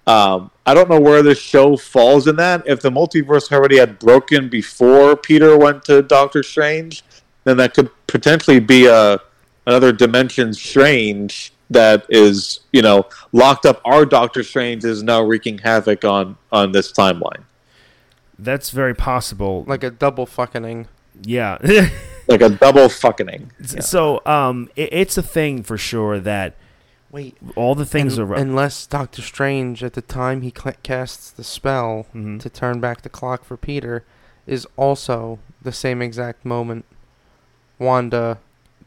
[SPEAKER 3] um, I don't know where this show falls in that. If the multiverse already had broken before Peter went to Doctor Strange, then that could potentially be a another dimension Strange that is, you know, locked up. Our Doctor Strange is now wreaking havoc on on this timeline,
[SPEAKER 1] That's very possible.
[SPEAKER 2] Like a double fucking.
[SPEAKER 1] yeah. *laughs*
[SPEAKER 3] like a double fucking.
[SPEAKER 1] So, um, it, it's a thing for sure that
[SPEAKER 2] Wait.
[SPEAKER 1] all the things
[SPEAKER 2] Un-
[SPEAKER 1] are.
[SPEAKER 2] unless Doctor Strange, at the time he cl- casts the spell
[SPEAKER 1] Mhm.
[SPEAKER 2] to turn back the clock for Peter, is also the same exact moment Wanda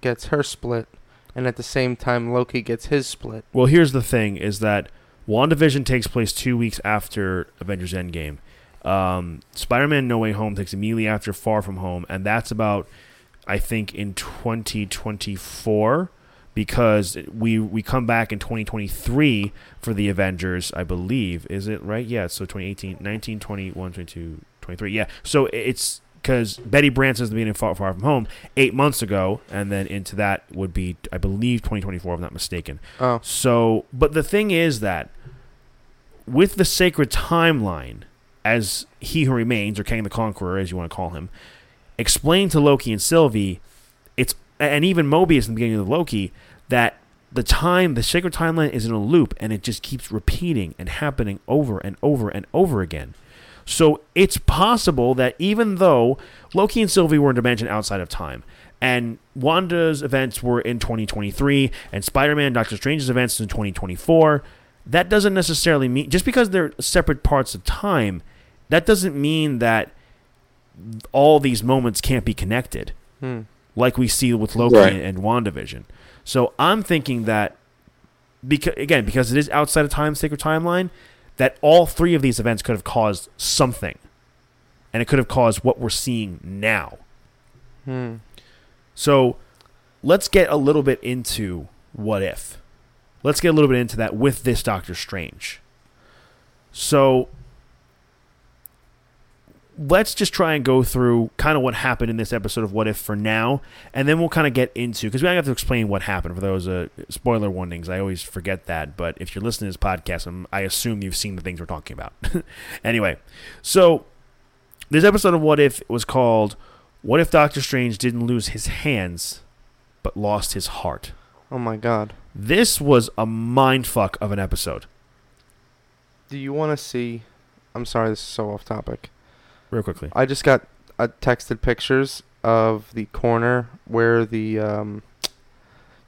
[SPEAKER 2] gets her split, and at the same time Loki gets his split.
[SPEAKER 1] Well, here's the thing: is that WandaVision takes place two weeks after Avengers Endgame. Um, Spider-Man: No Way Home takes immediately after Far From Home, and that's about, I think, in 2024, because we we come back in 2023 for the Avengers, I believe. Is it right? Yeah. So 2018, 19, 21, 22, 23. Yeah. So it's because Betty Brant says the beginning Far, Far From Home eight months ago, and then into that would be, I believe, 2024, if I'm not mistaken.
[SPEAKER 2] Oh,
[SPEAKER 1] So, but the thing is that with the sacred timeline, as he who remains, or Kang the Conqueror, as you want to call him, explained to Loki and Sylvie, and even Mobius in the beginning of Loki that the time, the sacred timeline is in a loop, and it just keeps repeating and happening over and over and over again. So it's possible that even though Loki and Sylvie were in a dimension outside of time, and Wanda's events were in 2023, and Spider-Man, and Doctor Strange's events in 2024, that doesn't necessarily mean just because they're separate parts of time, that doesn't mean that all these moments can't be connected,
[SPEAKER 2] hmm.
[SPEAKER 1] Like we see with Loki
[SPEAKER 3] Right.
[SPEAKER 1] and WandaVision. So I'm thinking that because again, because it is outside of time, sacred timeline, that all three of these events could have caused something, and it could have caused what we're seeing now.
[SPEAKER 2] Hmm.
[SPEAKER 1] So let's get a little bit into what if. Let's get a little bit into that with this Doctor Strange. So let's just try and go through kind of what happened in this episode of What If for now, and then we'll kind of get into because we have to explain what happened for those uh, spoiler warnings. I always forget that, but if you're listening to this podcast, I'm, I assume you've seen the things we're talking about. *laughs* anyway, so this episode of What If was called "What If Doctor Strange Didn't Lose His Hands, but Lost His Heart."
[SPEAKER 2] Oh my God.
[SPEAKER 1] This was a mind fuck of an episode.
[SPEAKER 2] Do you want to see? I'm sorry, this is so off topic.
[SPEAKER 1] Real quickly,
[SPEAKER 2] I just got uh, texted pictures of the corner where the um,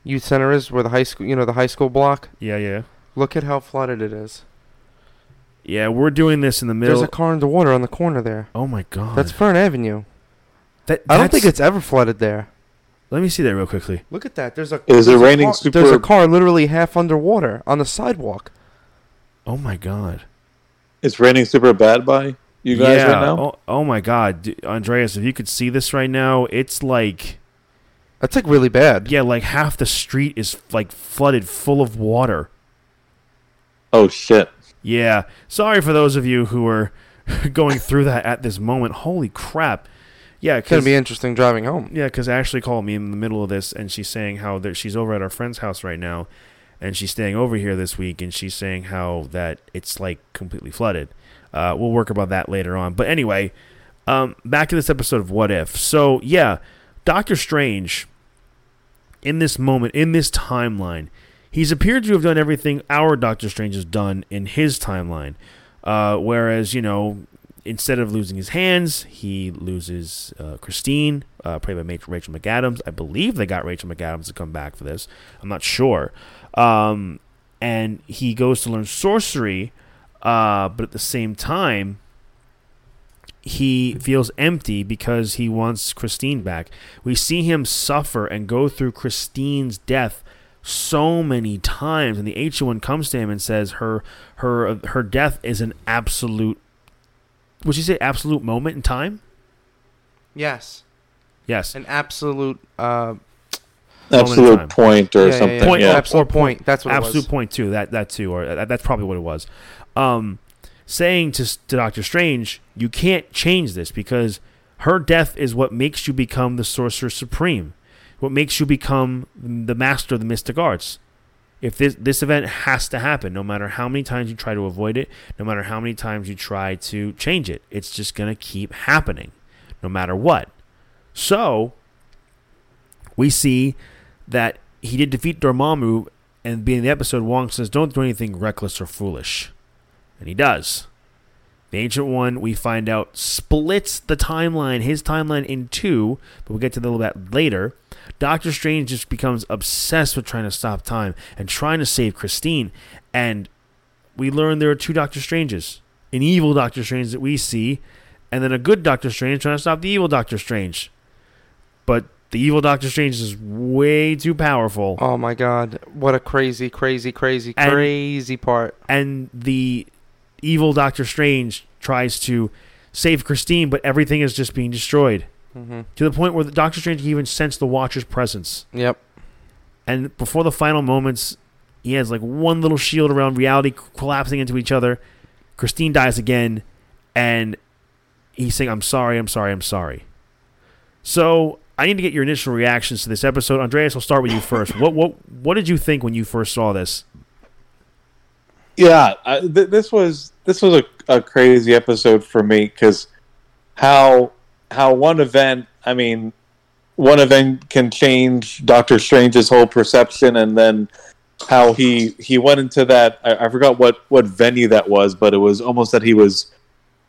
[SPEAKER 2] youth center is, where the high school, you know, the high school block.
[SPEAKER 1] yeah, yeah,
[SPEAKER 2] Look at how flooded it is.
[SPEAKER 1] yeah. We're doing this in the middle.
[SPEAKER 2] There's a car in the water on the corner there.
[SPEAKER 1] oh my god,
[SPEAKER 2] That's Fern Avenue.
[SPEAKER 1] that.
[SPEAKER 2] I don't think it's ever flooded there.
[SPEAKER 1] Let me see that real quickly.
[SPEAKER 2] Look at that. There's a
[SPEAKER 3] Is it
[SPEAKER 2] there's a
[SPEAKER 3] raining
[SPEAKER 2] car-
[SPEAKER 3] super-
[SPEAKER 2] There's a car literally half underwater on the sidewalk.
[SPEAKER 1] Oh my god.
[SPEAKER 3] It's raining super bad by you guys
[SPEAKER 1] yeah.
[SPEAKER 3] right now.
[SPEAKER 1] Oh, oh my god, D- Andreas, if you could see this right now, it's like
[SPEAKER 2] That's like really bad.
[SPEAKER 1] yeah, like half the street is like flooded full of water.
[SPEAKER 3] Oh shit!
[SPEAKER 1] Yeah. Sorry for those of you who are *laughs* going through that at this moment. Holy crap. Yeah,
[SPEAKER 2] It's gonna
[SPEAKER 1] 'cause-
[SPEAKER 2] be interesting driving home.
[SPEAKER 1] Yeah, because Ashley called me in the middle of this, and she's saying how that she's over at our friend's house right now, and she's staying over here this week, and she's saying how that it's like completely flooded. Uh, we'll work about that later on. But anyway, um, back to this episode of What If. So yeah, Doctor Strange. In this moment, in this timeline, he's appeared to have done everything our Doctor Strange has done in his timeline. Uh, whereas, you know, instead of losing his hands, he loses uh, Christine, uh, played by Rachel McAdams. I believe they got Rachel McAdams to come back for this. I'm not sure. Um, and he goes to learn sorcery, uh, but at the same time, he feels empty because he wants Christine back. We see him suffer and go through Christine's death so many times, and the ancient one comes to him and says her her her death is an absolute. Would you say absolute moment in time?
[SPEAKER 2] Yes,
[SPEAKER 1] Yes.
[SPEAKER 2] an absolute uh.
[SPEAKER 3] Absolute point or
[SPEAKER 2] yeah, yeah,
[SPEAKER 3] something.
[SPEAKER 2] yeah.
[SPEAKER 1] Point-
[SPEAKER 3] yeah.
[SPEAKER 2] absolute
[SPEAKER 1] or point-
[SPEAKER 2] point. That's what
[SPEAKER 1] absolute
[SPEAKER 2] it was.
[SPEAKER 1] point too. That that too, or that, that's probably what it was. Um, saying to to Doctor Strange, you can't change this because her death is what makes you become the Sorcerer Supreme, what makes you become the master of the mystic arts. If this this event has to happen, no matter how many times you try to avoid it, no matter how many times you try to change it, it's just gonna keep happening, no matter what. So we see that he did defeat Dormammu, and being the episode, Wong says, "Don't do anything reckless or foolish," and he does. The Ancient One, we find out, splits the timeline, his timeline in two, but we'll get to that a little bit later. Doctor Strange just becomes obsessed with trying to stop time and trying to save Christine, and we learn there are two Doctor Stranges: an evil Doctor Strange that we see, and then a good Doctor Strange trying to stop the evil Doctor Strange. But the evil Doctor Strange is way too powerful.
[SPEAKER 2] Oh my god! What a crazy, crazy, crazy,
[SPEAKER 1] And-
[SPEAKER 2] crazy part.
[SPEAKER 1] and the evil Doctor Strange tries to save Christine, but everything is just being destroyed
[SPEAKER 2] hmm
[SPEAKER 1] to the point where the Doctor Strange can even sense the Watcher's presence.
[SPEAKER 2] Yep.
[SPEAKER 1] And before the final moments, he has like one little shield around reality collapsing into each other. Christine dies again, and he's saying, "I'm sorry, I'm sorry, I'm sorry." So I need to get your initial reactions to this episode. Andreas, I'll start with you first. What what what did you think when you first saw this?
[SPEAKER 3] Yeah, I, th- this was this was a, a crazy episode for me because how how one event, I mean, one event can change Doctor Strange's whole perception, and then how he he went into that. I, I forgot what what venue that was, but it was almost that he was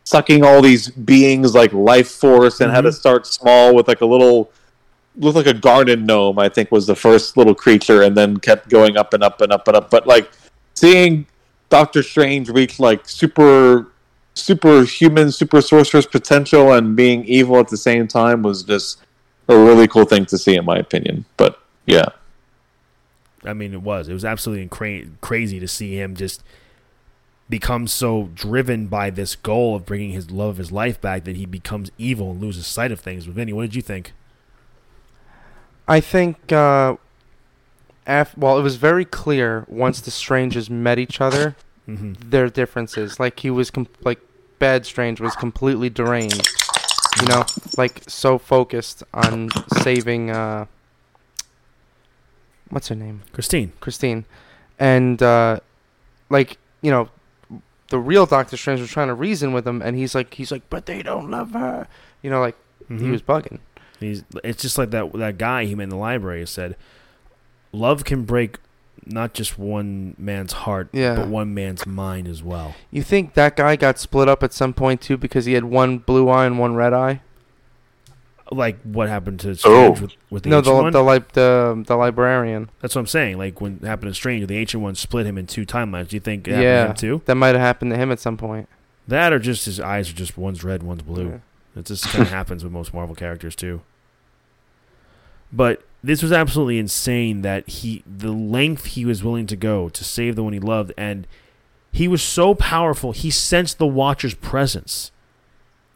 [SPEAKER 3] sucking all these beings like life force, and had to mm-hmm. start small with like a little looked like a garden gnome. I think was the first little creature, and then kept going up and up and up and up. But like seeing Doctor Strange reach like super superhuman, super sorcerer's potential and being evil at the same time was just a really cool thing to see, in my opinion. But yeah,
[SPEAKER 1] I mean, it was. It was absolutely cra- crazy to see him just become so driven by this goal of bringing his love of his life back that he becomes evil and loses sight of things. Vinny, what did you think?
[SPEAKER 2] I think. Uh, af- well, it was very clear once the strangers met each other
[SPEAKER 1] Mm-hmm.
[SPEAKER 2] their differences. Like he was com- like Bad Strange was completely deranged. You know, like so focused on saving. Uh, what's her name?
[SPEAKER 1] Christine.
[SPEAKER 2] Christine, and uh, like you know, the real Doctor Strange was trying to reason with him, and he's like, he's like, but they don't love her. You know, like he
[SPEAKER 1] Mhm.
[SPEAKER 2] was bugging.
[SPEAKER 1] He's, it's just like that that guy he met in the library said, love can break not just one man's heart,
[SPEAKER 2] Yeah.
[SPEAKER 1] but one man's mind as well.
[SPEAKER 2] You think that guy got split up at some point too because he had one blue eye and one red eye?
[SPEAKER 1] Like what happened to oh. Strange with, with the
[SPEAKER 2] no,
[SPEAKER 1] ancient
[SPEAKER 2] the
[SPEAKER 1] one?
[SPEAKER 2] the li- the the librarian.
[SPEAKER 1] That's what I'm saying. Like when it happened to Strange, the ancient one split him in two timelines. Do you think it happened
[SPEAKER 2] Yeah.
[SPEAKER 1] to him too?
[SPEAKER 2] That might have happened to him at some point.
[SPEAKER 1] That or just his eyes are just one's red, one's blue.
[SPEAKER 2] Yeah.
[SPEAKER 1] It just kind of *laughs* happens with most Marvel characters too. But this was absolutely insane that he the length he was willing to go to save the one he loved and he was so powerful he sensed the watcher's presence.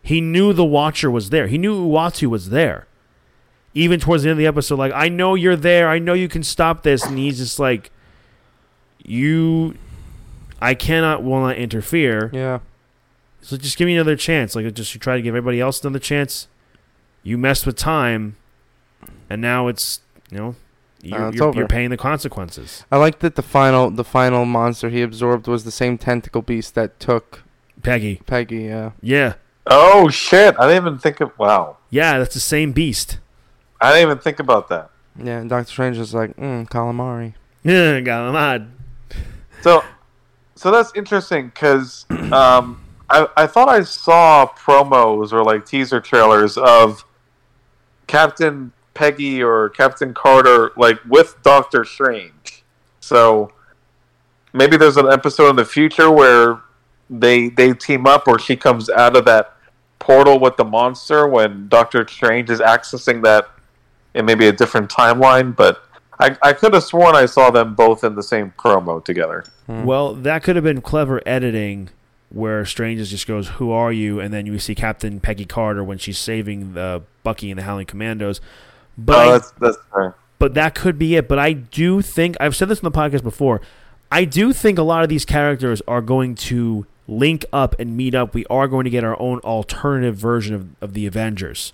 [SPEAKER 1] He knew the watcher was there. He knew Uatu was there. Even towards the end of the episode like I know you're there. I know you can stop this and he's just like you I cannot will not interfere.
[SPEAKER 2] Yeah.
[SPEAKER 1] So just give me another chance. Like just you try to give everybody else another chance. You messed with time, and now it's you know you're,
[SPEAKER 2] Uh,
[SPEAKER 1] you're, you're paying the consequences.
[SPEAKER 2] I like that the final the final monster he absorbed was the same tentacle beast that took
[SPEAKER 1] Peggy,
[SPEAKER 2] Peggy. Yeah.
[SPEAKER 1] yeah,
[SPEAKER 3] Oh shit! I didn't even think of. Wow,
[SPEAKER 1] yeah, that's the same beast.
[SPEAKER 3] I didn't even think about that.
[SPEAKER 2] Yeah. And Doctor Strange is like, mm, calamari.
[SPEAKER 1] Yeah, got him.
[SPEAKER 3] So, so that's interesting because um, I I thought I saw promos or like teaser trailers of Captain Peggy or Captain Carter like with Doctor Strange. So maybe there's an episode in the future where they they team up or she comes out of that portal with the monster when Doctor Strange is accessing that in maybe a different timeline, but I, I could have sworn I saw them both in the same promo together. Hmm.
[SPEAKER 1] Well, that could have been clever editing where Strange just goes, Who are you? And then you see Captain Peggy Carter when she's saving the Bucky and the Howling Commandos. But
[SPEAKER 3] oh, that's that's fair.
[SPEAKER 1] but that could be it. But I do think I've said this on the podcast before. I do think a lot of these characters are going to link up and meet up. We are going to get our own alternative version of, of the Avengers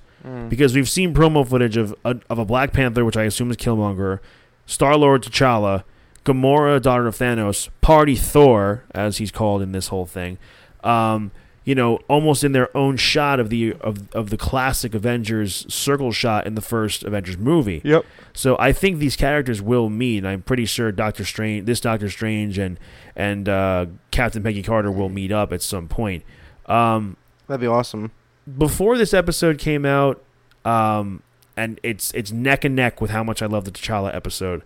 [SPEAKER 1] because we've seen promo footage of a, of a Black Panther, which I assume is Killmonger, Star Lord T'Challa, Gamora, daughter of Thanos, Party Thor, as he's called in this whole thing. Um, you know, almost in their own shot of the of, of the classic Avengers circle shot in the first Avengers movie.
[SPEAKER 2] Yep.
[SPEAKER 1] So I think these characters will meet. and I'm pretty sure Doctor Strange, this Doctor Strange, and and uh, Captain Peggy Carter will meet up at some point. Um,
[SPEAKER 2] That'd be awesome.
[SPEAKER 1] before this episode came out, um, and it's it's neck and neck with how much I love the T'Challa episode.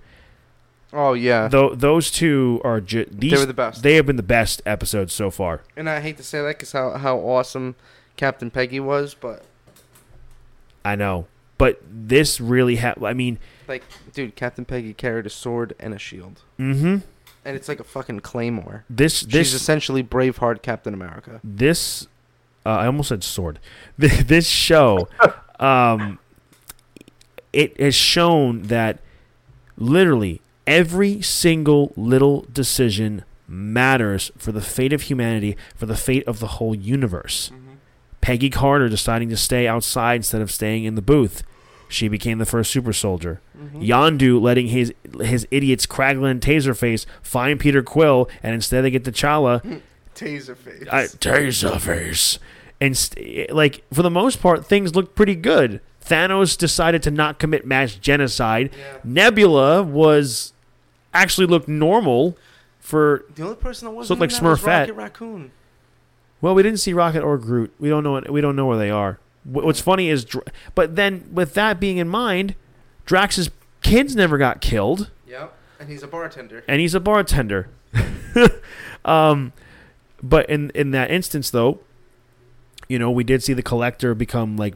[SPEAKER 2] Oh yeah.
[SPEAKER 1] Though those two are ju- these
[SPEAKER 2] were the best.
[SPEAKER 1] They have been the best episodes so far.
[SPEAKER 2] and I hate to say that because how how awesome Captain Peggy was, but
[SPEAKER 1] I know, but this really ha I mean,
[SPEAKER 2] like, dude, Captain Peggy carried a sword and a shield,
[SPEAKER 1] mm-hmm.
[SPEAKER 2] and it's like a fucking claymore.
[SPEAKER 1] This
[SPEAKER 2] She's
[SPEAKER 1] this
[SPEAKER 2] essentially Braveheart Captain America.
[SPEAKER 1] this uh, I almost said sword. *laughs* this show, *laughs* um, it has shown that literally every single little decision matters for the fate of humanity, for the fate of the whole universe. Mm-hmm. Peggy Carter deciding to stay outside instead of staying in the booth. She became the first super soldier. Mm-hmm. Yondu letting his his idiots Kraglin and Taserface find Peter Quill, and instead they get T'Challa. *laughs*
[SPEAKER 2] Taserface.
[SPEAKER 1] I, Taserface. And st- like for the most part, things look pretty good. Thanos decided to not commit mass genocide.
[SPEAKER 2] Yeah.
[SPEAKER 1] Nebula was actually looked normal for.
[SPEAKER 2] the only person that wasn't
[SPEAKER 1] looked like
[SPEAKER 2] in that was
[SPEAKER 1] Smurfette.
[SPEAKER 2] Rocket Raccoon.
[SPEAKER 1] Well, we didn't see Rocket or Groot. We don't know. What, we don't know where they are. What's funny is, but then with that being in mind, Drax's kids never got killed,
[SPEAKER 2] Yep. And he's a bartender.
[SPEAKER 1] and he's a bartender. *laughs* um, but in in that instance, though, you know, we did see the Collector become like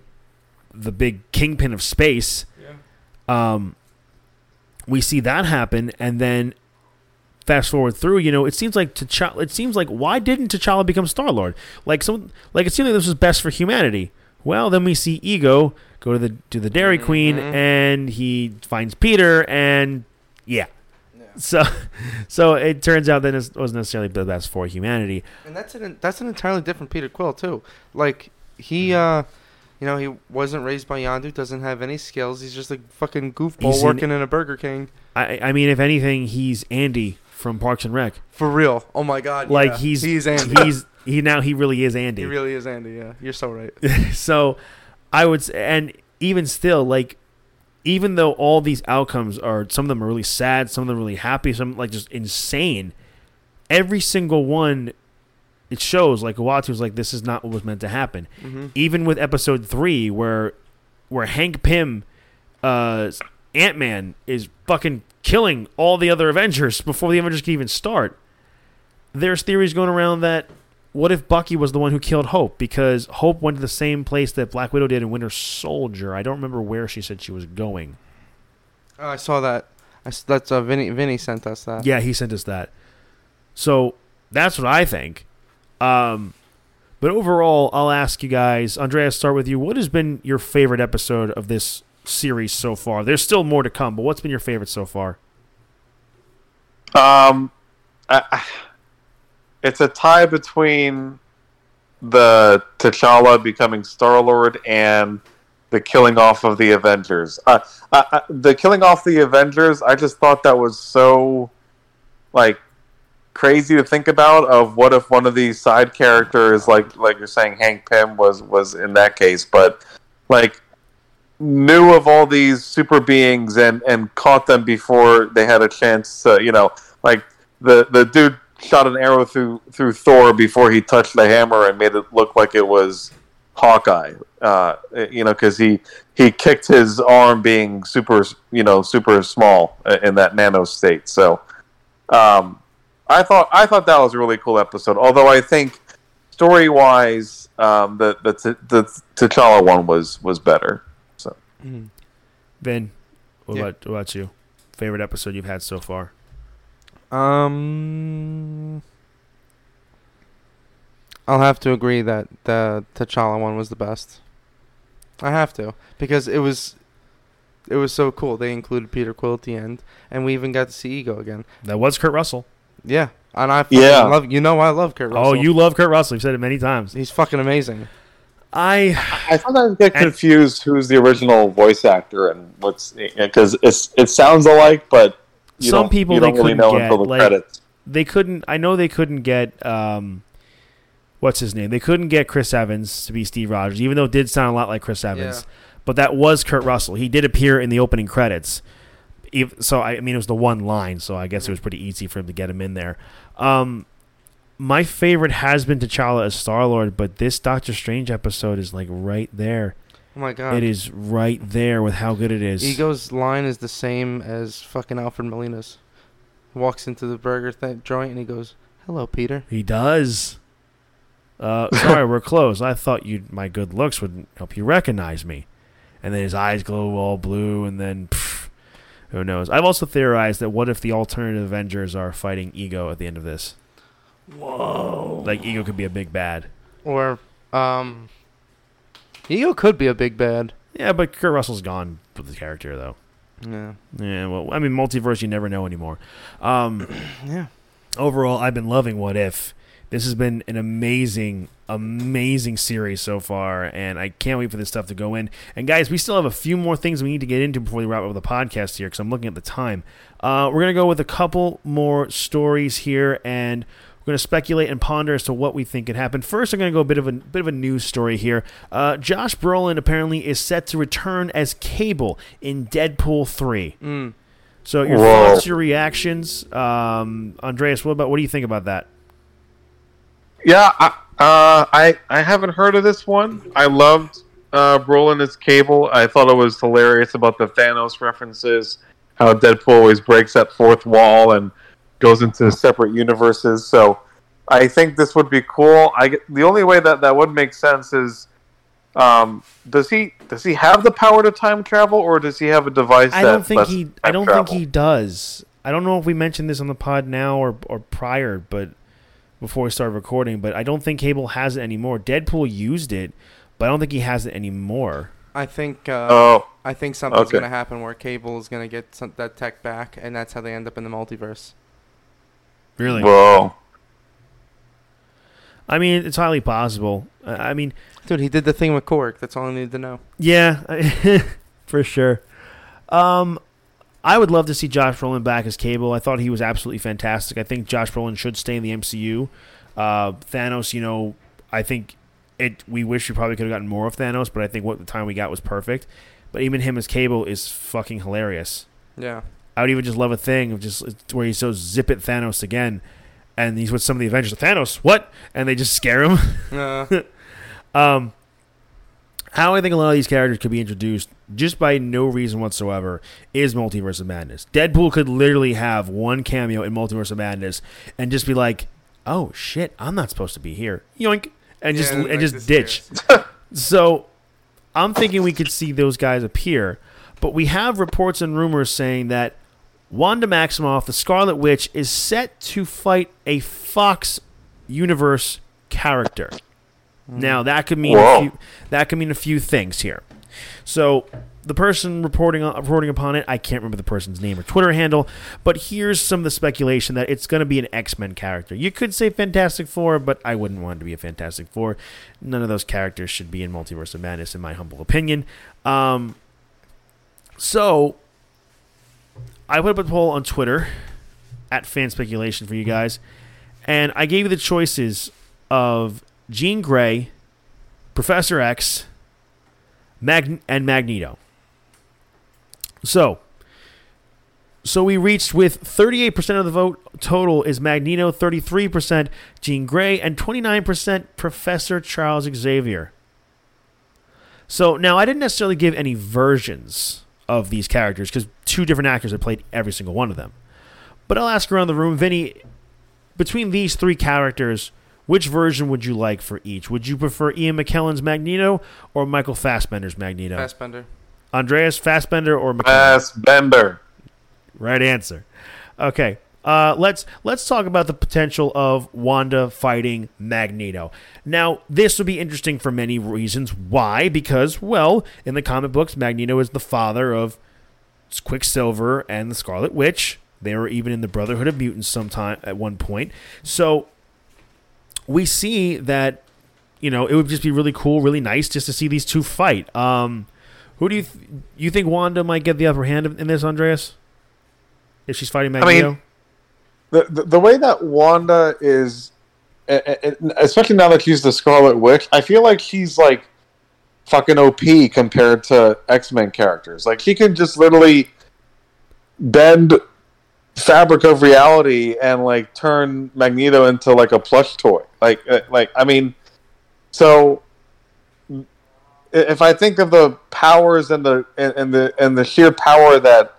[SPEAKER 1] the big kingpin of space.
[SPEAKER 2] Yeah.
[SPEAKER 1] Um, we see that happen, and then fast forward through, you know, it seems like T'Challa. It seems like why didn't T'Challa become Star Lord? Like some, like it seemed like this was best for humanity. Well, then we see Ego go to the to the Dairy Queen,
[SPEAKER 2] Mhm.
[SPEAKER 1] and he finds Peter, and yeah.
[SPEAKER 2] Yeah.
[SPEAKER 1] So, *laughs* so it turns out that it wasn't necessarily the best for humanity.
[SPEAKER 2] And that's an that's an entirely different Peter Quill too. Like he, uh, you know, he wasn't raised by Yondu, doesn't have any skills. He's just a fucking goofball
[SPEAKER 1] He's an-
[SPEAKER 2] working in a Burger King.
[SPEAKER 1] I, I mean, if anything, he's Andy from Parks and Rec.
[SPEAKER 2] For real. Oh my god.
[SPEAKER 1] Like
[SPEAKER 2] yeah.
[SPEAKER 1] he's
[SPEAKER 2] he's Andy.
[SPEAKER 1] he's he now he really is Andy.
[SPEAKER 2] he really is Andy. Yeah, you're so right. *laughs*
[SPEAKER 1] so I would say, and even still, like, even though all these outcomes are, some of them are really sad, some of them are really happy, some like just insane. Every single one, it shows like Uatu's like this is not what was meant to happen.
[SPEAKER 2] hmm
[SPEAKER 1] Even with episode three, where where Hank Pym, uh, Ant Man is fucking killing all the other Avengers before the Avengers can even start. There's theories going around that what if Bucky was the one who killed Hope because Hope went to the same place that Black Widow did in Winter Soldier. I don't remember where she said she was going.
[SPEAKER 2] Oh, I saw that. I that's uh, Vinny. Vinny sent us that.
[SPEAKER 1] Yeah, he sent us that. So that's what I think. Um, but overall, I'll ask you guys, Andreas, start with you. What has been your favorite episode of this series so far? There's still more to come, but what's been your favorite so far?
[SPEAKER 3] Um, I, it's a tie between the T'Challa becoming Star Lord and the killing off of the Avengers. Uh, I, I, the killing off the Avengers, I just thought that was so like crazy to think about. Of what if one of these side characters, like like you're saying, Hank Pym was was in that case, but like knew of all these super beings and and caught them before they had a chance to you know like the the dude shot an arrow through through Thor before he touched the hammer and made it look like it was Hawkeye. Uh, you know, because he he kicked his arm being super you know super small uh, in that nano state. So um, I thought I thought that was a really cool episode. Although I think
[SPEAKER 4] story wise, um, the the T- the T'Challa one was was better. So
[SPEAKER 2] Mhm.
[SPEAKER 1] Vin, what,
[SPEAKER 2] Yeah.
[SPEAKER 1] about, what about you? Favorite episode you've had so far?
[SPEAKER 2] Um, I'll have to agree that the T'Challa one was the best. I have to because it was, it was so cool. They included Peter Quill at the end, and we even got to see Ego again.
[SPEAKER 1] That was Kurt Russell.
[SPEAKER 2] Yeah, and I
[SPEAKER 4] Yeah.
[SPEAKER 2] love. You know I love Kurt Russell.
[SPEAKER 1] Oh, you love Kurt Russell. You've said it many times.
[SPEAKER 2] He's fucking amazing.
[SPEAKER 1] I
[SPEAKER 4] I sometimes get
[SPEAKER 1] And-
[SPEAKER 4] confused who's the original voice actor and what's because it's it sounds alike, but you
[SPEAKER 1] Some
[SPEAKER 4] don't,
[SPEAKER 1] people
[SPEAKER 4] you
[SPEAKER 1] they
[SPEAKER 4] don't really
[SPEAKER 1] couldn't
[SPEAKER 4] know
[SPEAKER 1] get,
[SPEAKER 4] until the
[SPEAKER 1] like-
[SPEAKER 4] credits.
[SPEAKER 1] they couldn't. I know they couldn't get um, what's his name? They couldn't get Chris Evans to be Steve Rogers, even though it did sound a lot like Chris Evans. But that was Kurt Russell. He did appear in the opening credits. So I I mean, it was the one line, so I guess it was pretty easy for him to get him in there. Um, my favorite has been T'Challa as Star Lord, but this Doctor Strange episode is like right there.
[SPEAKER 2] Oh my god.
[SPEAKER 1] It is right there with how good it is.
[SPEAKER 2] Ego's line is the same as fucking Alfred Molina's. Walks into the burger th- joint and he goes, "Hello, Peter."
[SPEAKER 1] He does. Uh, *laughs* sorry, we're closed. I thought you my good looks would help you recognize me. And then his eyes glow all blue, and then pff, who knows? I've also theorized that what if the alternative Avengers are fighting Ego at the end of this? Whoa! Like Ego could be a big bad.
[SPEAKER 2] Or, um, Ego could be a big bad.
[SPEAKER 1] Yeah, but Kurt Russell's gone with the character though.
[SPEAKER 2] Yeah.
[SPEAKER 1] Yeah, well, I mean, multiverse, you never know anymore. Um, *clears throat*
[SPEAKER 2] Yeah.
[SPEAKER 1] overall, I've been loving What If. This has been an amazing, amazing series so far, and I can't wait for this stuff to go in. And guys, we still have a few more things we need to get into before we wrap up the podcast here, because I'm looking at the time. Uh, we're gonna go with a couple more stories here, and we're gonna speculate and ponder as to what we think could happen. First, I'm gonna go a bit of a bit of a news story here. Uh, Josh Brolin apparently is set to return as Cable in Deadpool three.
[SPEAKER 2] Mm.
[SPEAKER 1] So your
[SPEAKER 4] Whoa.
[SPEAKER 1] thoughts, your reactions, um, Andreas. What about what do you think about that?
[SPEAKER 4] Yeah, I, uh, I I haven't heard of this one. I loved uh, Brolin as Cable. I thought it was hilarious about the Thanos references, how Deadpool always breaks that fourth wall and goes into separate universes. So I think this would be cool. I get- the only way that that would make sense is. Um, does he does he have the power to time travel, or does he have a device?
[SPEAKER 1] I don't think he. I don't
[SPEAKER 4] travel?
[SPEAKER 1] think he does. I don't know if we mentioned this on the pod now or or prior, but before we started recording. But I don't think Cable has it anymore. Deadpool used it, but I don't think he has it anymore.
[SPEAKER 2] I think. Uh,
[SPEAKER 4] Oh,
[SPEAKER 2] I think something's
[SPEAKER 4] okay.
[SPEAKER 2] gonna happen where Cable is gonna get some, that tech back, and that's how they end up in the multiverse.
[SPEAKER 1] Really?
[SPEAKER 4] whoa!
[SPEAKER 1] I mean, it's highly possible. I I mean,
[SPEAKER 2] Dude, he did the thing with Cork. That's all I need to know.
[SPEAKER 1] Yeah, *laughs* for sure. Um, I would love to see Josh Brolin back as Cable. I thought he was absolutely fantastic. I think Josh Brolin should stay in the MCU. Uh, Thanos, you know, I think it. We wish we probably could have gotten more of Thanos, but I think what the time we got was perfect. But even him as Cable is fucking hilarious.
[SPEAKER 2] Yeah.
[SPEAKER 1] I would even just love a thing of just where he says "Zip it, Thanos" again, and he's with some of the Avengers. Thanos, what? And they just scare him.
[SPEAKER 2] Uh, *laughs*
[SPEAKER 1] Um, how I think a lot of these characters could be introduced just by no reason whatsoever is Multiverse of Madness. Deadpool could literally have one cameo in Multiverse of Madness and just be like, "Oh shit, I'm not supposed to be here," yoink, and just
[SPEAKER 2] Yeah,
[SPEAKER 1] and
[SPEAKER 2] like
[SPEAKER 1] just ditch. *laughs* so, I'm thinking we could see those guys appear, but we have reports and rumors saying that Wanda Maximoff, the Scarlet Witch, is set to fight a Fox universe character. Now that could mean a few, that could mean a few things here. So the person reporting on, reporting upon it, I can't remember the person's name or Twitter handle, but here's some of the speculation that it's going to be an X Men character. You could say Fantastic Four, but I wouldn't want it to be a Fantastic Four. None of those characters should be in Multiverse of Madness, in my humble opinion. Um, so I put up a poll on Twitter at fan speculation for you guys, and I gave you the choices of Jean Grey, Professor X, Mag- and Magneto. So, so we reached with 38% of the vote total is Magneto, 33% Jean Grey, and 29% Professor Charles Xavier. So now I didn't necessarily give any versions of these characters because two different actors have played every single one of them. But I'll ask around the room, Vinny, between these three characters, which version would you like for each? Would you prefer Ian McKellen's Magneto or Michael Fassbender's Magneto?
[SPEAKER 2] Fassbender.
[SPEAKER 1] Andreas Fassbender or McKellen?
[SPEAKER 4] Fassbender.
[SPEAKER 1] Right answer. Okay. Uh, let's let's talk about the potential of Wanda fighting Magneto. Now, this would be interesting for many reasons. Why? Because, well, in the comic books, Magneto is the father of Quicksilver and the Scarlet Witch. They were even in the Brotherhood of Mutants sometime at one point. So we see that you know it would just be really cool, really nice just to see these two fight. Um, who do you th- you think Wanda might get the upper hand in this, Andreas? If she's fighting
[SPEAKER 4] mean,
[SPEAKER 1] Magneto,
[SPEAKER 3] the, the the way that Wanda is, eh, eh, eh, especially now that she's the Scarlet Witch, I feel like she's like fucking OP compared to X Men characters. Like he can just literally bend fabric of reality and like turn Magneto into like a plush toy. Like eh, like I mean, so if I think of the powers and the and, the and the sheer power that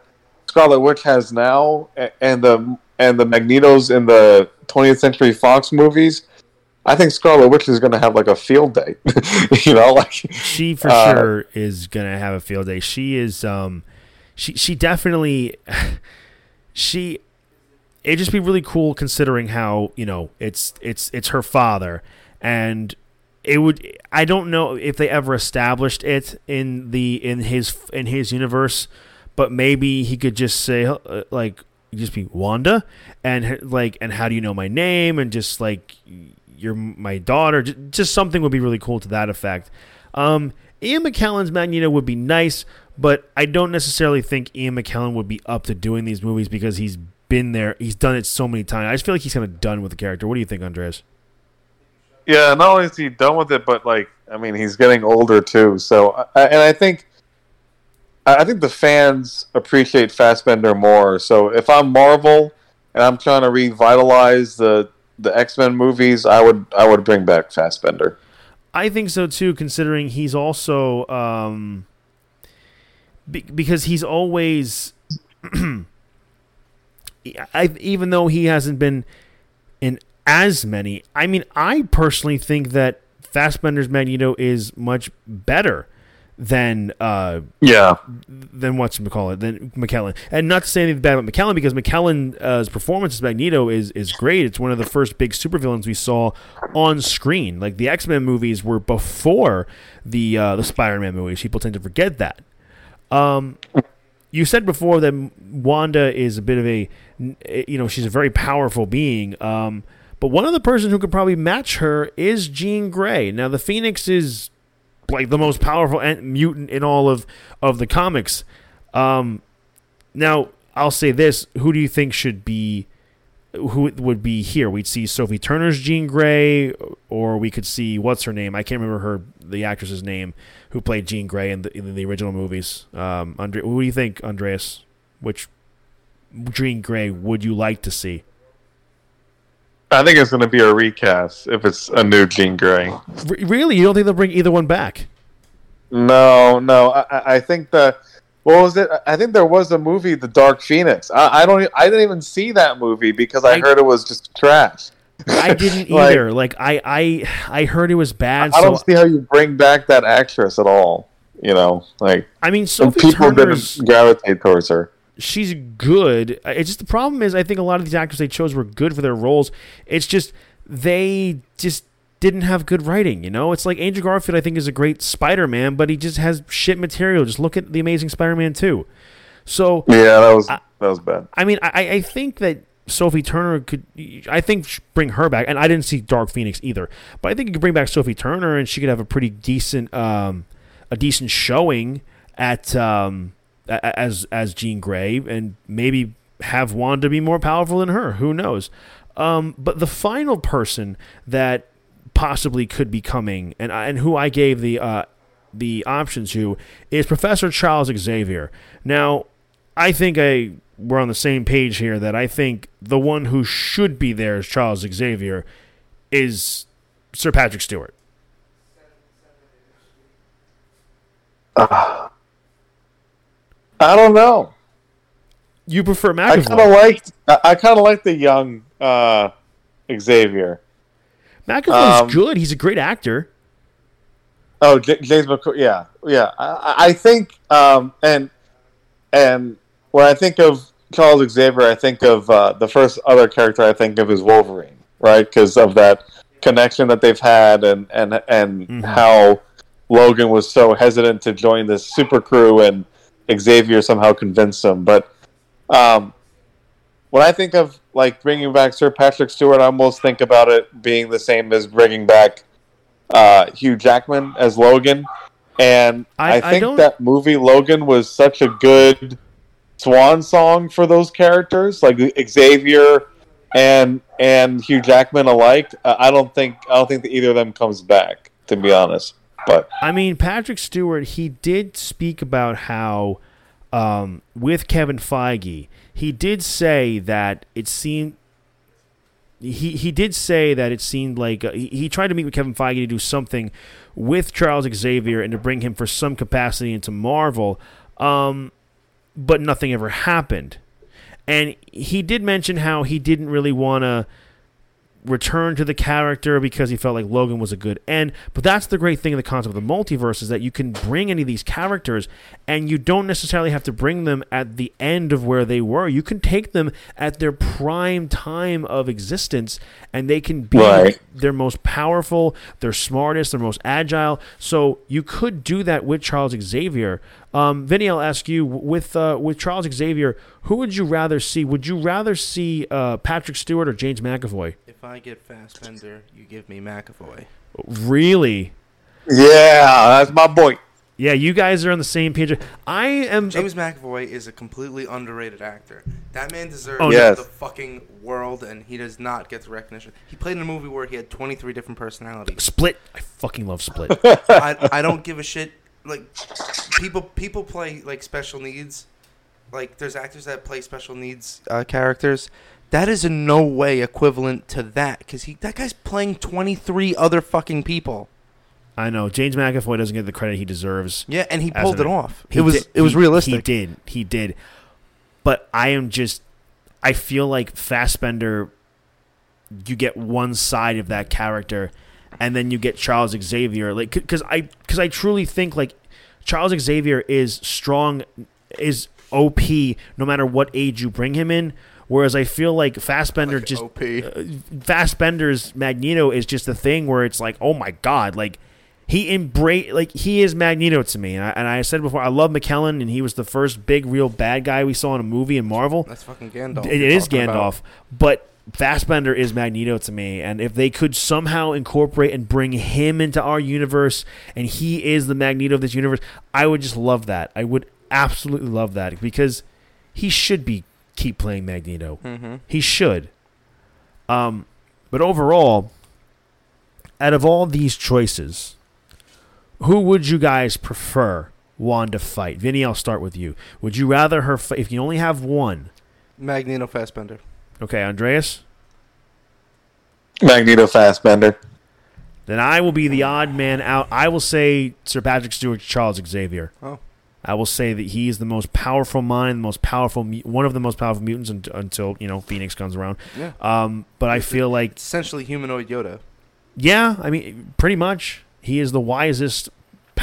[SPEAKER 3] Scarlet Witch has now, and the and the Magnetos in the 20th Century Fox movies, I think Scarlet Witch is going to have like a field day. *laughs* you know, like
[SPEAKER 1] she for
[SPEAKER 3] uh,
[SPEAKER 1] sure is gonna have a field day. She is um she she definitely she it'd just be really cool considering how, you know, it's it's it's her father. And it would I don't know if they ever established it in the in his in his universe, but maybe he could just say uh, like just be Wanda and like and how do you know my name? And just like you're my daughter. Just something would be really cool to that effect. Um Ian McKellen's Magneto would be nice, but I don't necessarily think Ian McKellen would be up to doing these movies because he's been there, he's done it so many times. I just feel like he's kind of done with the character. What do you think, Andres?
[SPEAKER 4] Yeah, not only is he done with it, but like, I mean, he's getting older too. So, and I think, I think the fans appreciate Fassbender more. So, if I'm Marvel and I'm trying to revitalize the the X Men movies, I would I would bring back Fassbender.
[SPEAKER 1] I think so too, considering he's also um, be- because he's always, *clears throat* I, even though he hasn't been in as many. I mean, I personally think that Fassbender's Magneto is much better than uh,
[SPEAKER 4] Yeah,
[SPEAKER 1] than what's call it than McKellen. And not to say anything bad about McKellen because McKellen's performance as Magneto is is great. It's one of the first big supervillains we saw on screen. Like the X Men movies were before the uh, the Spider Man movies. People tend to forget that. Um, you said before that Wanda is a bit of a, you know, she's a very powerful being. Um, but one other person who could probably match her is Jean Grey. Now the Phoenix is like the most powerful ant- mutant in all of of the comics. Um, now I'll say this: Who do you think should be? Who would be here? We'd see Sophie Turner's Jean Grey, or we could see what's her name? I can't remember her the actress's name who played Jean Grey in the in the original movies. Um, Andre, who do you think, Andreas? Which Jean Grey would you like to see?
[SPEAKER 4] I think it's going to be a recast if it's a new Jean Grey.
[SPEAKER 1] R- really, you don't think they'll bring either one back?
[SPEAKER 3] No, no. I, I- think the what was it? I think there was a movie, The Dark Phoenix. I, I don't. I didn't even see that movie because I,
[SPEAKER 1] I-
[SPEAKER 3] heard it was just trash.
[SPEAKER 1] I didn't *laughs* either. Like I, I, I heard it was bad.
[SPEAKER 3] I don't
[SPEAKER 1] so
[SPEAKER 3] see how you bring back that actress at all. You know, like
[SPEAKER 1] I mean, Sophie
[SPEAKER 3] people
[SPEAKER 1] Turner's
[SPEAKER 3] didn't gravitate towards her.
[SPEAKER 1] she's good. It's just the problem is I think a lot of these actors they chose were good for their roles. It's just they just didn't have good writing. You know, it's like Andrew Garfield. I think is a great Spider-Man, but he just has shit material. Just look at the Amazing Spider-Man two. So
[SPEAKER 3] Yeah, that was
[SPEAKER 1] I-
[SPEAKER 3] that was bad.
[SPEAKER 1] I mean, I, I think that Sophie Turner could. I think bring her back, and I didn't see Dark Phoenix either, but I think you could bring back Sophie Turner, and she could have a pretty decent, um, a decent showing at um, as as Jean Grey, and maybe have Wanda be more powerful than her. Who knows? Um, but the final person that possibly could be coming, and and who I gave the uh, the option to is Professor Charles Xavier. Now, I think I we're on the same page here that I think the one who should be there as Charles Xavier is Sir Patrick Stewart.
[SPEAKER 3] I don't know.
[SPEAKER 1] You prefer
[SPEAKER 3] I kind of
[SPEAKER 1] McAvoy,
[SPEAKER 3] liked. I, I kind of like the young uh, Xavier.
[SPEAKER 1] McAvoy's
[SPEAKER 4] Um,
[SPEAKER 1] good. He's a great actor.
[SPEAKER 4] Oh, James McAvoy. Yeah, yeah. I, I- I think, um, and and when I think of Charles Xavier, I think of uh, the first other character I think of is Wolverine, right? Because of that connection that they've had, and and and
[SPEAKER 1] Mhm.
[SPEAKER 4] how Logan was so hesitant to join this super crew, and Xavier somehow convinced him. But um, when I think of like bringing back Sir Patrick Stewart, I almost think about it being the same as bringing back uh, Hugh Jackman as Logan. And
[SPEAKER 1] I-
[SPEAKER 4] I,
[SPEAKER 1] I
[SPEAKER 4] think
[SPEAKER 1] don't-
[SPEAKER 4] that movie Logan was such a good swan song for those characters, like Xavier and and Hugh Jackman alike. Uh, I don't think I don't think that either of them comes back, to be honest. But
[SPEAKER 1] I mean, Patrick Stewart, he did speak about how, um, with Kevin Feige, he did say that it seemed. He, he did say that it seemed like uh, he, he tried to meet with Kevin Feige to do something with Charles Xavier and to bring him for some capacity into Marvel, um, but nothing ever happened. And he did mention how he didn't really want to return to the character because he felt like Logan was a good end. But that's the great thing of the concept of the multiverse is that you can bring any of these characters and you don't necessarily have to bring them at the end of where they were. You can take them at their prime time of existence and they can be
[SPEAKER 4] Right.
[SPEAKER 1] their most powerful, their smartest, their most agile. So you could do that with Charles Xavier. Um, Vinny, I'll ask you with uh, with Charles Xavier, who would you rather see? Would you rather see uh, Patrick Stewart or James McAvoy?
[SPEAKER 2] If I get Fassbender, you give me McAvoy.
[SPEAKER 1] Really?
[SPEAKER 4] yeah, that's my boy.
[SPEAKER 1] Yeah, you guys are on the same page. I am.
[SPEAKER 2] James McAvoy is a completely underrated actor. That man deserves
[SPEAKER 1] Oh,
[SPEAKER 4] yes.
[SPEAKER 2] the fucking world, and he does not get the recognition. He played in a movie where he had 23 different personalities.
[SPEAKER 1] Split. I fucking love Split. *laughs*
[SPEAKER 2] I, I don't give a shit. Like people people play like special needs. Like there's actors that play special needs uh, characters. That is in no way equivalent to that because he that guy's playing 23 other fucking people.
[SPEAKER 1] I know James McAvoy doesn't get the credit he deserves.
[SPEAKER 2] Yeah, and he pulled
[SPEAKER 1] an-
[SPEAKER 2] it off. It was
[SPEAKER 1] did-
[SPEAKER 2] it was
[SPEAKER 1] he-
[SPEAKER 2] realistic.
[SPEAKER 1] He did. He did. But I am just. I feel like Fassbender. You get one side of that character, and then you get Charles Xavier. Like, because I because I truly think like Charles Xavier is strong, is OP no matter what age you bring him in. Whereas I feel like Fassbender
[SPEAKER 2] Like
[SPEAKER 1] just
[SPEAKER 2] OP.
[SPEAKER 1] uh, Fassbender's Magneto is just the thing where it's like, oh my god, like he embrace like he is Magneto to me. And I, and I said before, I love McKellen, and he was the first big real bad guy we saw in a movie in Marvel.
[SPEAKER 2] That's fucking Gandalf.
[SPEAKER 1] It
[SPEAKER 2] you're
[SPEAKER 1] is
[SPEAKER 2] talking about.
[SPEAKER 1] Gandalf, but Fassbender is Magneto to me. And if they could somehow incorporate and bring him into our universe, and he is the Magneto of this universe, I would just love that. I would absolutely love that because he should be keep playing Magneto.
[SPEAKER 2] Mhm.
[SPEAKER 1] He should. Um, but overall, out of all these choices, who would you guys prefer Wanda fight? Vinny, I'll start with you. Would you rather her fight if you only have one?
[SPEAKER 2] Magneto Fassbender.
[SPEAKER 1] Okay, Andreas.
[SPEAKER 4] Magneto Fassbender.
[SPEAKER 1] Then I will be the odd man out. I will say Sir Patrick Stewart, Charles Xavier.
[SPEAKER 2] Oh.
[SPEAKER 1] I will say that he is the most powerful mind, the most powerful, one of the most powerful mutants until you know Phoenix comes around.
[SPEAKER 2] Yeah.
[SPEAKER 1] Um, but I feel like
[SPEAKER 2] essentially humanoid Yoda.
[SPEAKER 1] Yeah, I mean, pretty much. He is the wisest,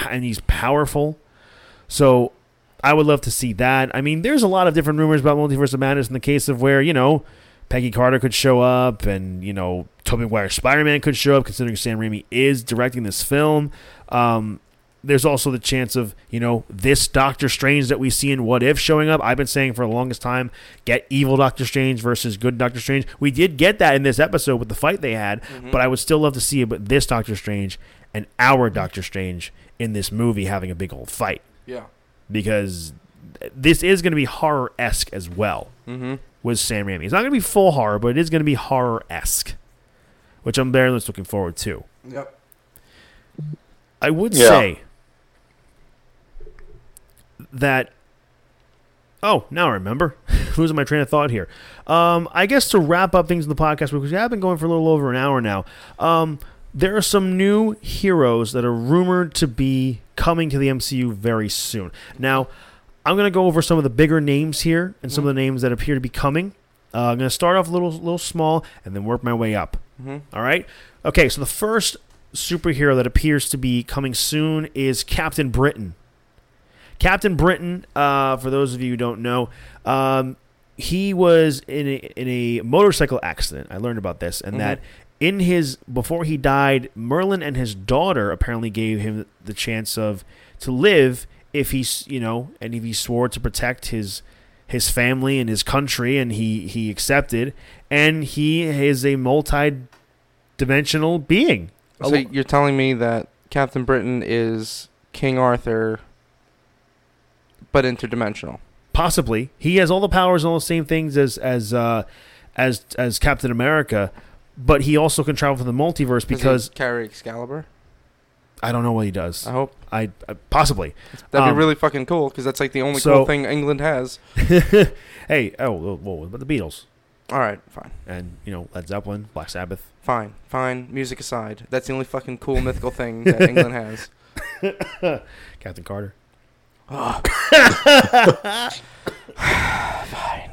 [SPEAKER 1] and he's powerful. So, I would love to see that. I mean, there's a lot of different rumors about Multiverse of Madness in the case of where you know Peggy Carter could show up, and you know Tobey Maguire Spider-Man could show up, considering Sam Raimi is directing this film. Um, there's also the chance of you know this Doctor Strange that we see in What If showing up. I've been saying for the longest time, get evil Doctor Strange versus good Doctor Strange. We did get that in this episode with the fight they had, but I would still love to see it. But this Doctor Strange and our Doctor Strange in this movie having a big old fight
[SPEAKER 2] Yeah.
[SPEAKER 1] because this is going to be horror esque as well
[SPEAKER 2] Mm-hmm.
[SPEAKER 1] With Sam Raimi. It's not going to be full horror, but it is going to be horror esque, which I'm very much looking forward to.
[SPEAKER 2] Yep.
[SPEAKER 1] I would
[SPEAKER 4] Yeah.
[SPEAKER 1] say that. Oh, now I remember. *laughs* Losing my train of thought here. Um, I guess to wrap up things in the podcast because we have been going for a little over an hour now. Um, there are some new heroes that are rumored to be coming to the MCU very soon. Now, I'm going to go over some of the bigger names here and some of the names that appear to be coming. Uh, I'm going to start off a little, little small and then work my way up.
[SPEAKER 2] hmm
[SPEAKER 1] All right. Okay, so the first superhero that appears to be coming soon is Captain Britain. Captain Britain, uh, for those of you who don't know, um, he was in a, in a motorcycle accident. I learned about this, and
[SPEAKER 2] Mhm.
[SPEAKER 1] that in his before he died, Merlin and his daughter apparently gave him the chance of to live if he's you know, and if he swore to protect his his family and his country, and he he accepted, and he is a multi-dimensional being.
[SPEAKER 2] So you're telling me that Captain Britain is King Arthur, but interdimensional.
[SPEAKER 1] Possibly, he has all the powers and all the same things as as uh, as as Captain America, but he also can travel to the multiverse
[SPEAKER 2] Does he
[SPEAKER 1] because
[SPEAKER 2] carry Excalibur.
[SPEAKER 1] I don't know what he does.
[SPEAKER 2] I hope
[SPEAKER 1] I, I possibly.
[SPEAKER 2] that'd
[SPEAKER 1] Um,
[SPEAKER 2] be really fucking cool because that's like the only
[SPEAKER 1] so-
[SPEAKER 2] cool thing England has. *laughs*
[SPEAKER 1] hey, oh, what about the Beatles
[SPEAKER 2] All right, fine,
[SPEAKER 1] and you know Led Zeppelin, Black Sabbath?
[SPEAKER 2] fine, fine. Music aside, that's the only fucking cool *laughs* mythical thing that England has. *laughs*
[SPEAKER 1] Captain Carter. Oh. *sighs* Fine.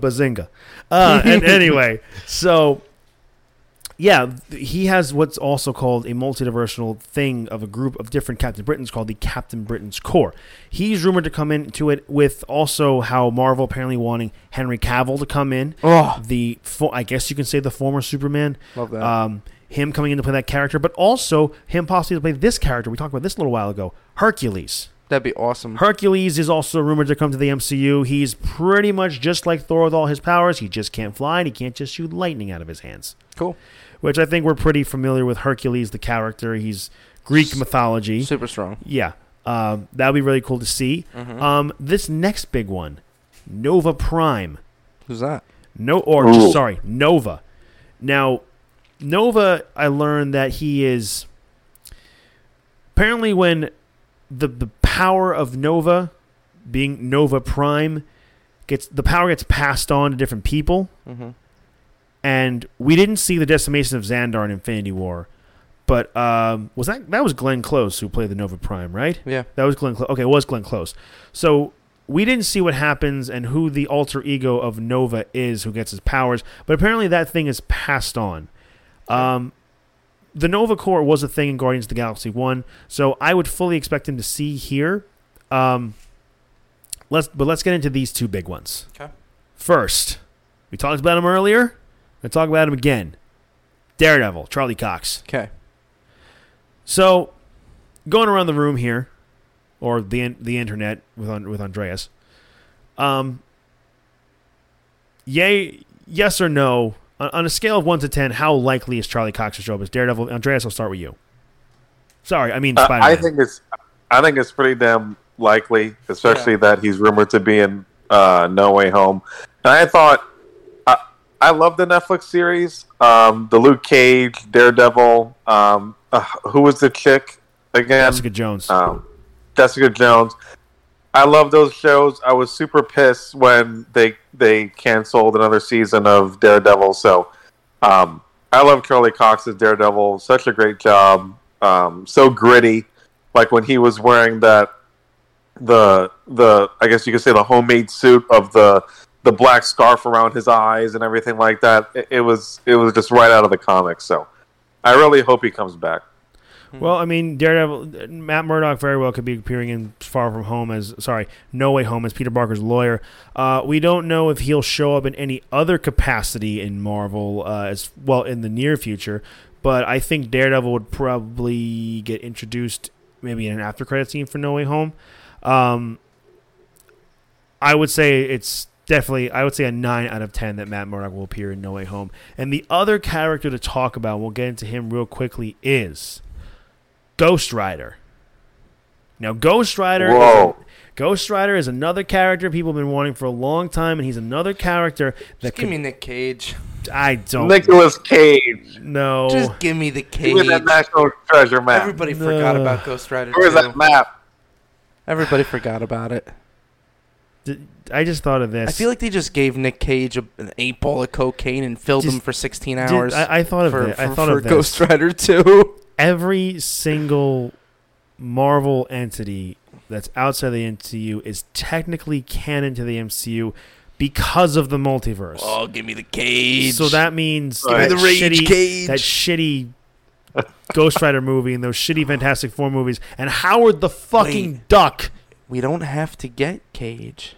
[SPEAKER 1] Bazinga. Uh, and anyway, so yeah, he has what's also called a multidimensional thing of a group of different Captain Britains called the Captain Britain's Corps. He's rumored to come into it with also how Marvel apparently wanting Henry Cavill to come in.
[SPEAKER 2] Oh,
[SPEAKER 1] The I guess you can say the former Superman.
[SPEAKER 2] love that.
[SPEAKER 1] Um, him coming in to play that character, but also him possibly to play this character. We talked about this a little while ago, Hercules.
[SPEAKER 2] That'd be awesome.
[SPEAKER 1] Hercules is also rumored to come to the MCU. He's pretty much just like Thor with all his powers. He just can't fly and he can't just shoot lightning out of his hands.
[SPEAKER 2] Cool.
[SPEAKER 1] Which I think we're pretty familiar with Hercules, the character. He's Greek mythology.
[SPEAKER 2] Super strong.
[SPEAKER 1] Yeah. Um, that would be really cool to see.
[SPEAKER 2] Mhm.
[SPEAKER 1] Um, this next big one, Nova Prime.
[SPEAKER 2] Who's that?
[SPEAKER 1] No, or
[SPEAKER 3] Ooh.
[SPEAKER 1] just, sorry, Nova. Now, Nova, I learned that he is apparently when the the power of Nova, being Nova Prime, gets the power gets passed on to different people,
[SPEAKER 2] Mm-hmm.
[SPEAKER 1] And we didn't see the decimation of Xandar in Infinity War. But um, was that that was Glenn Close who played the Nova Prime, right?
[SPEAKER 2] Yeah.
[SPEAKER 1] That was Glenn Close. Okay, it was Glenn Close. So we didn't see what happens and who the alter ego of Nova is who gets his powers, but apparently that thing is passed on. Um, the Nova Corps was a thing in Guardians of the Galaxy 1, so I would fully expect him to see here. Um, let's but let's get into these two big ones.
[SPEAKER 2] Okay.
[SPEAKER 1] First, we talked about him earlier. We're talk about him again. Daredevil, Charlie Cox.
[SPEAKER 2] Okay.
[SPEAKER 1] So, going around the room here, or the the internet with with Andreas, um, yay, yes or no on, on a scale of one to ten, how likely is Charlie Cox to show up as Daredevil? Andreas, I'll start with you. Sorry, I mean
[SPEAKER 3] Uh, I think it's I think it's pretty damn likely, especially that he's rumored to be in uh, No Way Home. And I thought I, love the Netflix series, um, the Luke Cage, Daredevil. Um, uh, who was the chick again?
[SPEAKER 1] Jessica Jones.
[SPEAKER 3] um, Jessica Jones. I love those shows. I was super pissed when they they canceled another season of Daredevil. So um, I love Charlie Cox's Daredevil. Such a great job. Um, so gritty. Like when he was wearing that the the I guess you could say the homemade suit of the the black scarf around his eyes and everything like that. It, it was it was just right out of the comics. So I really hope he comes back.
[SPEAKER 1] Well, I mean, Daredevil, Matt Murdock very well could be appearing in Far From Home as, sorry, No Way Home as Peter Parker's lawyer. Uh, we don't know if he'll show up in any other capacity in Marvel uh, as well in the near future, but I think Daredevil would probably get introduced maybe in an after credit scene for No Way Home. Um, I would say it's definitely, I would say a 9 out of 10 that Matt Murdock will appear in No Way Home. And the other character to talk about, we'll get into him real quickly, is. Ghost Rider. Now, Ghost Rider.
[SPEAKER 3] Whoa.
[SPEAKER 1] Ghost Rider is another character people have been wanting for a long time, and he's another character that
[SPEAKER 2] Just give
[SPEAKER 1] could,
[SPEAKER 2] me Nick Cage.
[SPEAKER 1] I don't
[SPEAKER 3] Nicholas Cage.
[SPEAKER 1] know.
[SPEAKER 2] Just give me the
[SPEAKER 3] Give me that national treasure map.
[SPEAKER 2] Everybody forgot about Ghost Rider.
[SPEAKER 3] Where's that map?
[SPEAKER 2] Everybody forgot about it.
[SPEAKER 1] D- I just thought of this.
[SPEAKER 2] I feel like they just gave Nick Cage a, an eight ball of cocaine and filled
[SPEAKER 1] Just-
[SPEAKER 2] him for 16
[SPEAKER 1] Did-
[SPEAKER 2] hours.
[SPEAKER 1] I, I thought of
[SPEAKER 2] for,
[SPEAKER 1] it. I
[SPEAKER 2] for-
[SPEAKER 1] thought
[SPEAKER 2] for
[SPEAKER 1] of this.
[SPEAKER 2] Ghost Rider 2. *laughs*
[SPEAKER 1] Every single Marvel entity that's outside the MCU is technically canon to the MCU because of the multiverse.
[SPEAKER 2] Oh, give me the cage.
[SPEAKER 1] So that means
[SPEAKER 4] Right.
[SPEAKER 1] that
[SPEAKER 2] me the rage
[SPEAKER 1] shitty,
[SPEAKER 2] cage.
[SPEAKER 1] that shitty Ghost Rider movie and those shitty *laughs* Fantastic Four movies and Howard the fucking
[SPEAKER 2] Wait.
[SPEAKER 1] Duck.
[SPEAKER 2] we don't have to get Cage.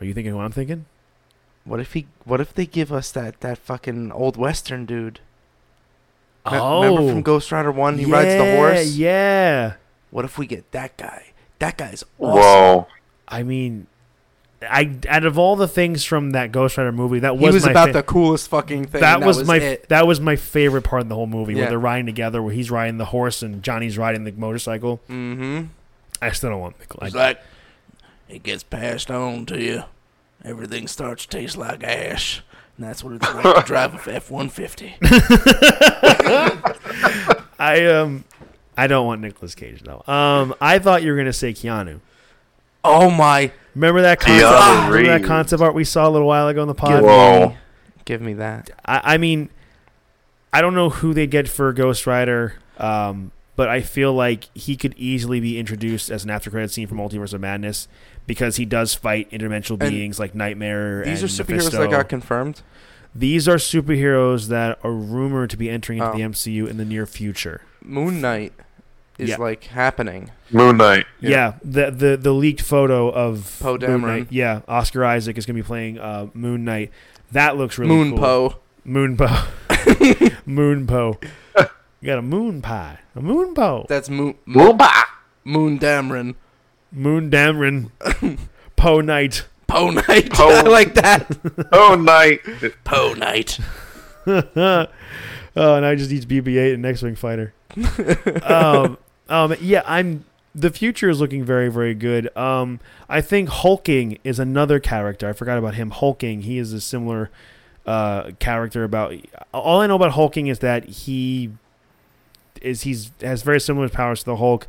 [SPEAKER 1] Are you thinking what I'm thinking?
[SPEAKER 2] What if he? What if they give us that that fucking old western dude? Me-
[SPEAKER 1] oh,
[SPEAKER 2] remember from Ghost Rider One? He rides the
[SPEAKER 1] Yeah,
[SPEAKER 2] horse.
[SPEAKER 1] Yeah.
[SPEAKER 2] What if we get that guy? That guy's awesome.
[SPEAKER 4] Whoa.
[SPEAKER 1] I mean, I out of all the things from that Ghost Rider movie, that
[SPEAKER 2] He
[SPEAKER 1] was,
[SPEAKER 2] was
[SPEAKER 1] my
[SPEAKER 2] about
[SPEAKER 1] fa-
[SPEAKER 2] the coolest fucking thing.
[SPEAKER 1] that,
[SPEAKER 2] and
[SPEAKER 1] was, my
[SPEAKER 2] it.
[SPEAKER 1] that was my favorite part of the whole movie where
[SPEAKER 2] Yeah.
[SPEAKER 1] they're riding together, where he's riding the horse and Johnny's riding the motorcycle.
[SPEAKER 2] Mm-hmm.
[SPEAKER 1] I still don't want Nickel.
[SPEAKER 2] It's
[SPEAKER 1] I,
[SPEAKER 2] like it gets passed on to you. Everything starts to taste like ash. And that's what it's like *laughs* to drive a F one fifty. *laughs*
[SPEAKER 1] I um, I don't want Nicolas Cage though. Um, I thought you were gonna say Keanu.
[SPEAKER 2] Oh my!
[SPEAKER 1] Remember that concept?
[SPEAKER 4] Keanu
[SPEAKER 1] remember that
[SPEAKER 4] Reeves.
[SPEAKER 1] concept art we saw a little while ago in the pod?
[SPEAKER 2] Give
[SPEAKER 4] Whoa.
[SPEAKER 2] me, give me that.
[SPEAKER 1] I, I mean, I don't know who they get for Ghost Rider, um, but I feel like he could easily be introduced as an after credit scene for Multiverse of Madness because he does fight interdimensional
[SPEAKER 2] And
[SPEAKER 1] beings like Nightmare.
[SPEAKER 2] These
[SPEAKER 1] and
[SPEAKER 2] are superheroes
[SPEAKER 1] Mephisto.
[SPEAKER 2] that got confirmed.
[SPEAKER 1] These are superheroes that are rumored to be entering into
[SPEAKER 2] Oh.
[SPEAKER 1] the MCU in the near future.
[SPEAKER 2] Moon Knight is
[SPEAKER 1] Yeah.
[SPEAKER 2] like happening.
[SPEAKER 4] Moon Knight.
[SPEAKER 1] Yeah, the, the the leaked photo of
[SPEAKER 2] Poe
[SPEAKER 1] Moon Knight. Yeah, Oscar Isaac is going to be playing uh, Moon Knight. That looks really
[SPEAKER 2] Moon
[SPEAKER 1] cool.
[SPEAKER 2] Poe.
[SPEAKER 1] Moon Poe. *laughs* *laughs* moon Poe. *laughs* You got a moon pie. A moon Poe.
[SPEAKER 2] That's Moon
[SPEAKER 4] Moomba.
[SPEAKER 2] Moon Dameron.
[SPEAKER 1] Moon Dameron. *laughs* Poe Knight.
[SPEAKER 2] Poe Knight.
[SPEAKER 4] Poe. *laughs*
[SPEAKER 2] I like that.
[SPEAKER 4] Oh, Knight.
[SPEAKER 2] Poe Knight. *laughs*
[SPEAKER 1] oh, and I just eats BB-8 and X-wing fighter. um, um, yeah, I'm. The future is looking very, very good. Um, I think Hulkling is another character. I forgot about him. Hulkling. He is a similar uh, character. About all I know about Hulkling is that he is he's has very similar powers to the Hulk,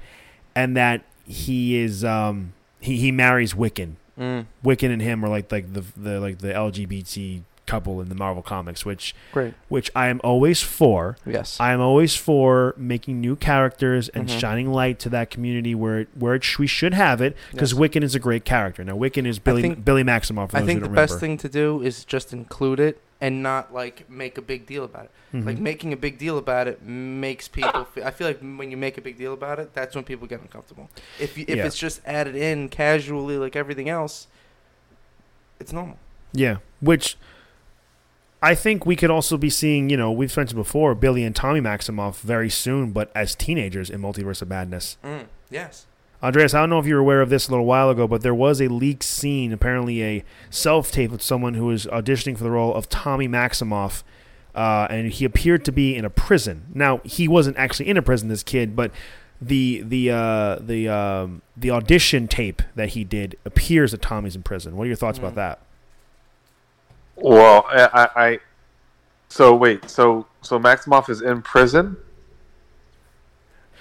[SPEAKER 1] and that he is um, he he marries Wiccan.
[SPEAKER 2] Mm,
[SPEAKER 1] Wiccan and him are like like the the like the LGBT couple in the Marvel comics, which
[SPEAKER 2] great.
[SPEAKER 1] which I am always for.
[SPEAKER 2] Yes.
[SPEAKER 1] I am always for making new characters and
[SPEAKER 2] Mhm.
[SPEAKER 1] shining light to that community where it, where it sh- we should have it because
[SPEAKER 2] Yes.
[SPEAKER 1] Wiccan is a great character. Now Wiccan is Billy
[SPEAKER 2] think-
[SPEAKER 1] Billy Maximoff. For
[SPEAKER 2] I
[SPEAKER 1] those
[SPEAKER 2] think
[SPEAKER 1] who
[SPEAKER 2] the
[SPEAKER 1] don't
[SPEAKER 2] best
[SPEAKER 1] remember.
[SPEAKER 2] thing to do is just include it and not like make a big deal about it.
[SPEAKER 1] Mhm.
[SPEAKER 2] Like making a big deal about it makes people. Feel, I feel like when you make a big deal about it, that's when people get uncomfortable. If you, if
[SPEAKER 1] Yeah.
[SPEAKER 2] it's just added in casually like everything else, it's normal.
[SPEAKER 1] yeah, which I think we could also be seeing. You know, we've mentioned before Billy and Tommy Maximoff very soon, but as teenagers in Multiverse of Madness.
[SPEAKER 2] Mm, yes.
[SPEAKER 1] Andreas, I don't know if you were aware of this a little while ago, but there was a leaked scene, apparently a self tape with someone who was auditioning for the role of Tommy Maximoff, uh, and he appeared to be in a prison. Now he wasn't actually in a prison, this kid, but the the uh, the um, the audition tape that he did appears that Tommy's in prison. What are your thoughts about
[SPEAKER 2] Mm.
[SPEAKER 1] that?
[SPEAKER 4] Well, I, I, I. So wait. So so Maximoff is in prison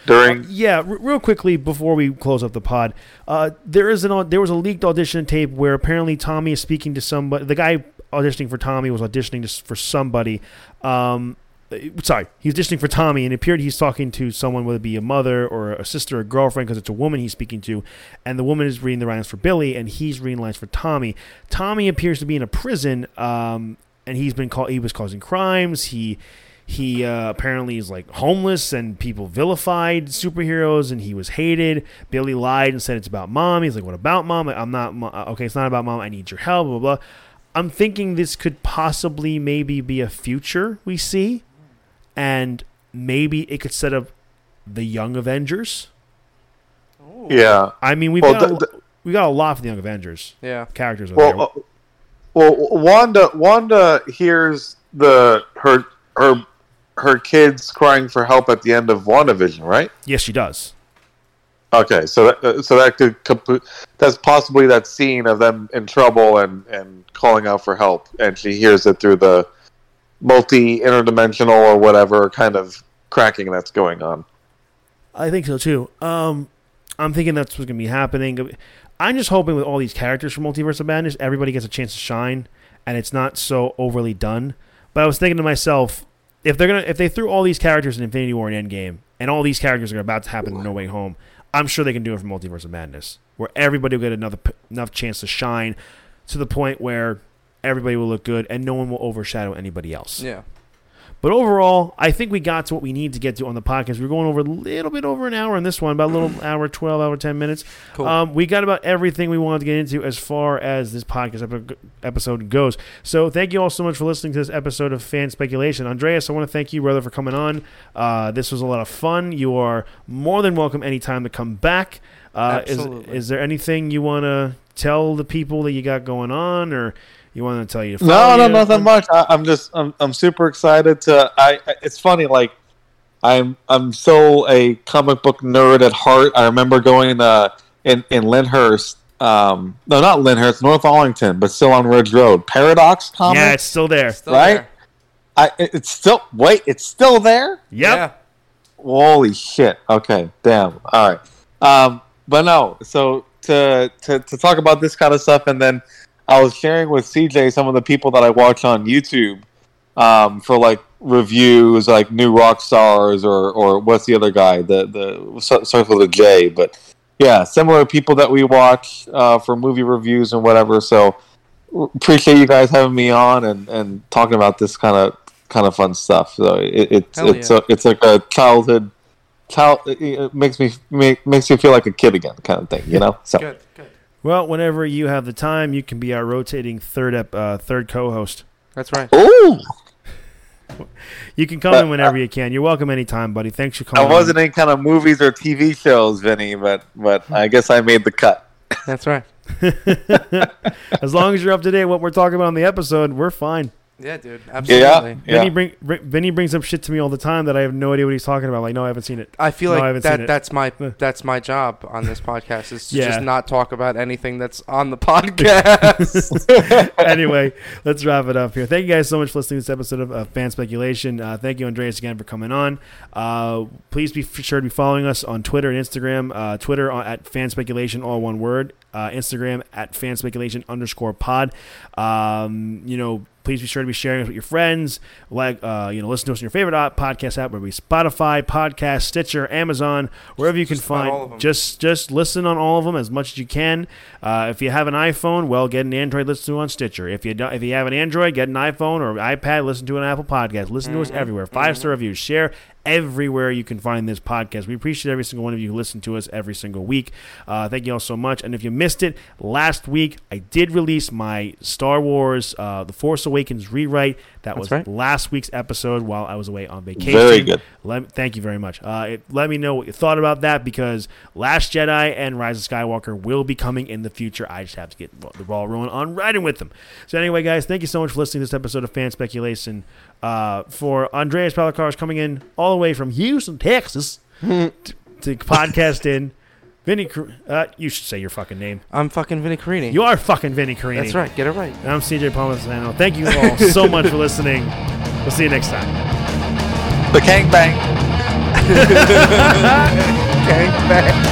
[SPEAKER 4] during.
[SPEAKER 1] Yeah, r- real quickly before we close up the pod, uh, there is an there was a leaked audition tape where apparently Tommy is speaking to somebody. The guy auditioning for Tommy was auditioning to, for somebody. Um, uh, sorry, he's auditioning for Tommy, and it appeared he's talking to someone, whether it be a mother or a sister or girlfriend, because it's a woman he's speaking to, and the woman is reading the lines for Billy, and he's reading lines for Tommy. Tommy appears to be in a prison, um, and he's been called. He was causing crimes. He he uh, apparently is like homeless and people vilified superheroes and he was hated. Billy lied and said it's about mom. He's like what about mom? I'm not uh, okay it's not about mom. I need your help blah blah blah. I'm thinking this could possibly maybe be a future we see and maybe it could set up the young avengers.
[SPEAKER 4] Yeah.
[SPEAKER 1] i mean we've
[SPEAKER 4] Well,
[SPEAKER 1] got, a,
[SPEAKER 4] the-
[SPEAKER 1] we got a lot for the young avengers.
[SPEAKER 2] Yeah.
[SPEAKER 1] characters over there.
[SPEAKER 4] Well, uh, well, Wanda Wanda hears the her her her kids crying for help at the end of WandaVision, right?
[SPEAKER 1] yes she does
[SPEAKER 4] Okay, so that, uh, so that could. That's possibly that scene of them in trouble and and calling out for help, and she hears it through the multi interdimensional or whatever kind of cracking that's going on.
[SPEAKER 1] I think so too. Um, I'm thinking that's what's gonna be happening. I'm just hoping with all these characters from Multiverse of Madness, everybody gets a chance to shine, and it's not so overly done. But I was thinking to myself, if they're gonna, if they threw all these characters in Infinity War and Endgame, and all these characters are about to happen in No Way Home, I'm sure they can do it for Multiverse of Madness, where everybody will get another enough chance to shine. to the point where everybody will look good and no one will overshadow anybody else.
[SPEAKER 2] Yeah.
[SPEAKER 1] But overall, I think we got to what we need to get to on the podcast. We're going over a little bit over an hour on this one, about a little *clears throat* hour, 12, hour, 10 minutes.
[SPEAKER 2] Cool.
[SPEAKER 1] Um, we got about everything we wanted to get into as far as this podcast epi- episode goes. So thank you all so much for listening to this episode of Fan Speculation. Andreas, I want to thank you, brother, for coming on. Uh, this was a lot of fun. You are more than welcome anytime to come back. Uh, is,
[SPEAKER 2] Absolutely.
[SPEAKER 1] is there anything you want to tell the people that you got going on or you want to tell you? to
[SPEAKER 3] No,
[SPEAKER 1] follow
[SPEAKER 3] no,
[SPEAKER 1] you?
[SPEAKER 3] nothing much. I, I'm just, I'm, I'm super excited to. I, I- it's funny, like, I'm, I'm so a comic book nerd at heart. I remember going uh, in in Lyndhurst. Um, no, not Lyndhurst, North Arlington, but still on Ridge Road. Paradox Comics.
[SPEAKER 1] Yeah, it's still there.
[SPEAKER 2] Still
[SPEAKER 3] right?
[SPEAKER 2] there.
[SPEAKER 3] I, it's still. Wait, it's still there.
[SPEAKER 1] Yep.
[SPEAKER 3] Holy shit. Okay, damn. All right. Um, but no, so to, to to talk about this kind of stuff, and then I was sharing with CJ some of the people that I watch on YouTube um, for like reviews, like New Rockstars, or or what's the other guy? The the starts with a J, but yeah, similar people that we watch uh, for movie reviews and whatever. So appreciate you guys having me on and, and talking about this kind of kind of fun stuff. So it, it's
[SPEAKER 2] Hell
[SPEAKER 3] it's
[SPEAKER 2] yeah.
[SPEAKER 3] a, it's like a childhood child. It, it makes me make, makes you feel like a kid again, kind of thing. You know. So
[SPEAKER 2] Good. Good.
[SPEAKER 1] Well, whenever you have the time, you can be our rotating third ep- uh, third co-host.
[SPEAKER 2] That's right.
[SPEAKER 3] ooh,
[SPEAKER 1] You can come in whenever you can. You're welcome anytime, buddy. Thanks for coming.
[SPEAKER 3] I wasn't in kind of movies or TV shows, Vinny, but but I guess I made the cut.
[SPEAKER 2] That's right. *laughs*
[SPEAKER 1] As long as you're up to date what we're talking about on the episode, we're fine.
[SPEAKER 2] Yeah, dude. Absolutely.
[SPEAKER 3] Yeah.
[SPEAKER 1] Vinny, bring, bring, Vinny brings up shit to me all the time that I have no idea what he's talking about. Like, no, I haven't seen it.
[SPEAKER 2] I feel
[SPEAKER 1] No, I
[SPEAKER 2] like
[SPEAKER 1] haven't seen
[SPEAKER 2] that
[SPEAKER 1] it.
[SPEAKER 2] that's my
[SPEAKER 1] Uh.
[SPEAKER 2] that's my job on this podcast is to *laughs*
[SPEAKER 1] Yeah.
[SPEAKER 2] just not talk about anything that's on the *laughs* podcast.
[SPEAKER 1] anyway, let's wrap it up here. Thank you guys so much for listening to this episode of uh, Fan Speculation. Uh, thank you, Andreas, again for coming on. Uh, please be sure to be following us on Twitter and Instagram. Uh, Twitter on- at Fan Speculation, all one word. Uh, Instagram at Fan Speculation underscore pod. Um, you know, please be sure to be sharing us with your friends. Like, uh, you know, listen to us on your favorite podcast app, whether it be Spotify, Podcast, Stitcher, Amazon, wherever you can
[SPEAKER 2] Just
[SPEAKER 1] find.
[SPEAKER 2] all of 'em.
[SPEAKER 1] Just just listen on all of them as much as you can. Uh, if you have an iPhone, well, get an Android. Listen to it on Stitcher. If you don't, if you have an Android, get an iPhone or iPad. Listen to an Apple Podcast. Listen to us everywhere. Five star reviews. Share everywhere you can find this podcast. We appreciate every single one of you who listen to us every single week. Uh, thank you all so much. And if you missed it, last week I did release my Star Wars uh, The Force Awakens rewrite. That
[SPEAKER 2] That's
[SPEAKER 1] was
[SPEAKER 2] right.
[SPEAKER 1] last week's episode while I was away on vacation.
[SPEAKER 3] Very good.
[SPEAKER 1] Let, thank you very much. Uh, it, let me know what you thought about that because Last Jedi and Rise of Skywalker will be coming in the future. I just have to get the ball rolling on writing with them. So anyway, guys, thank you so much for listening to this episode of Fan Speculation. Uh, for Andreas Palacars coming in all the way from Houston, Texas, *laughs* to, to podcast in. Vinny, Car- uh, you should say your fucking name.
[SPEAKER 2] I'm fucking Vinny Carini.
[SPEAKER 1] You are fucking Vinny Carini.
[SPEAKER 2] That's right. Get it right.
[SPEAKER 1] And I'm CJ Palmasano. Thank you all so much for listening. We'll see you next time.
[SPEAKER 3] The Kang Bang.
[SPEAKER 2] Okay. *laughs* Back.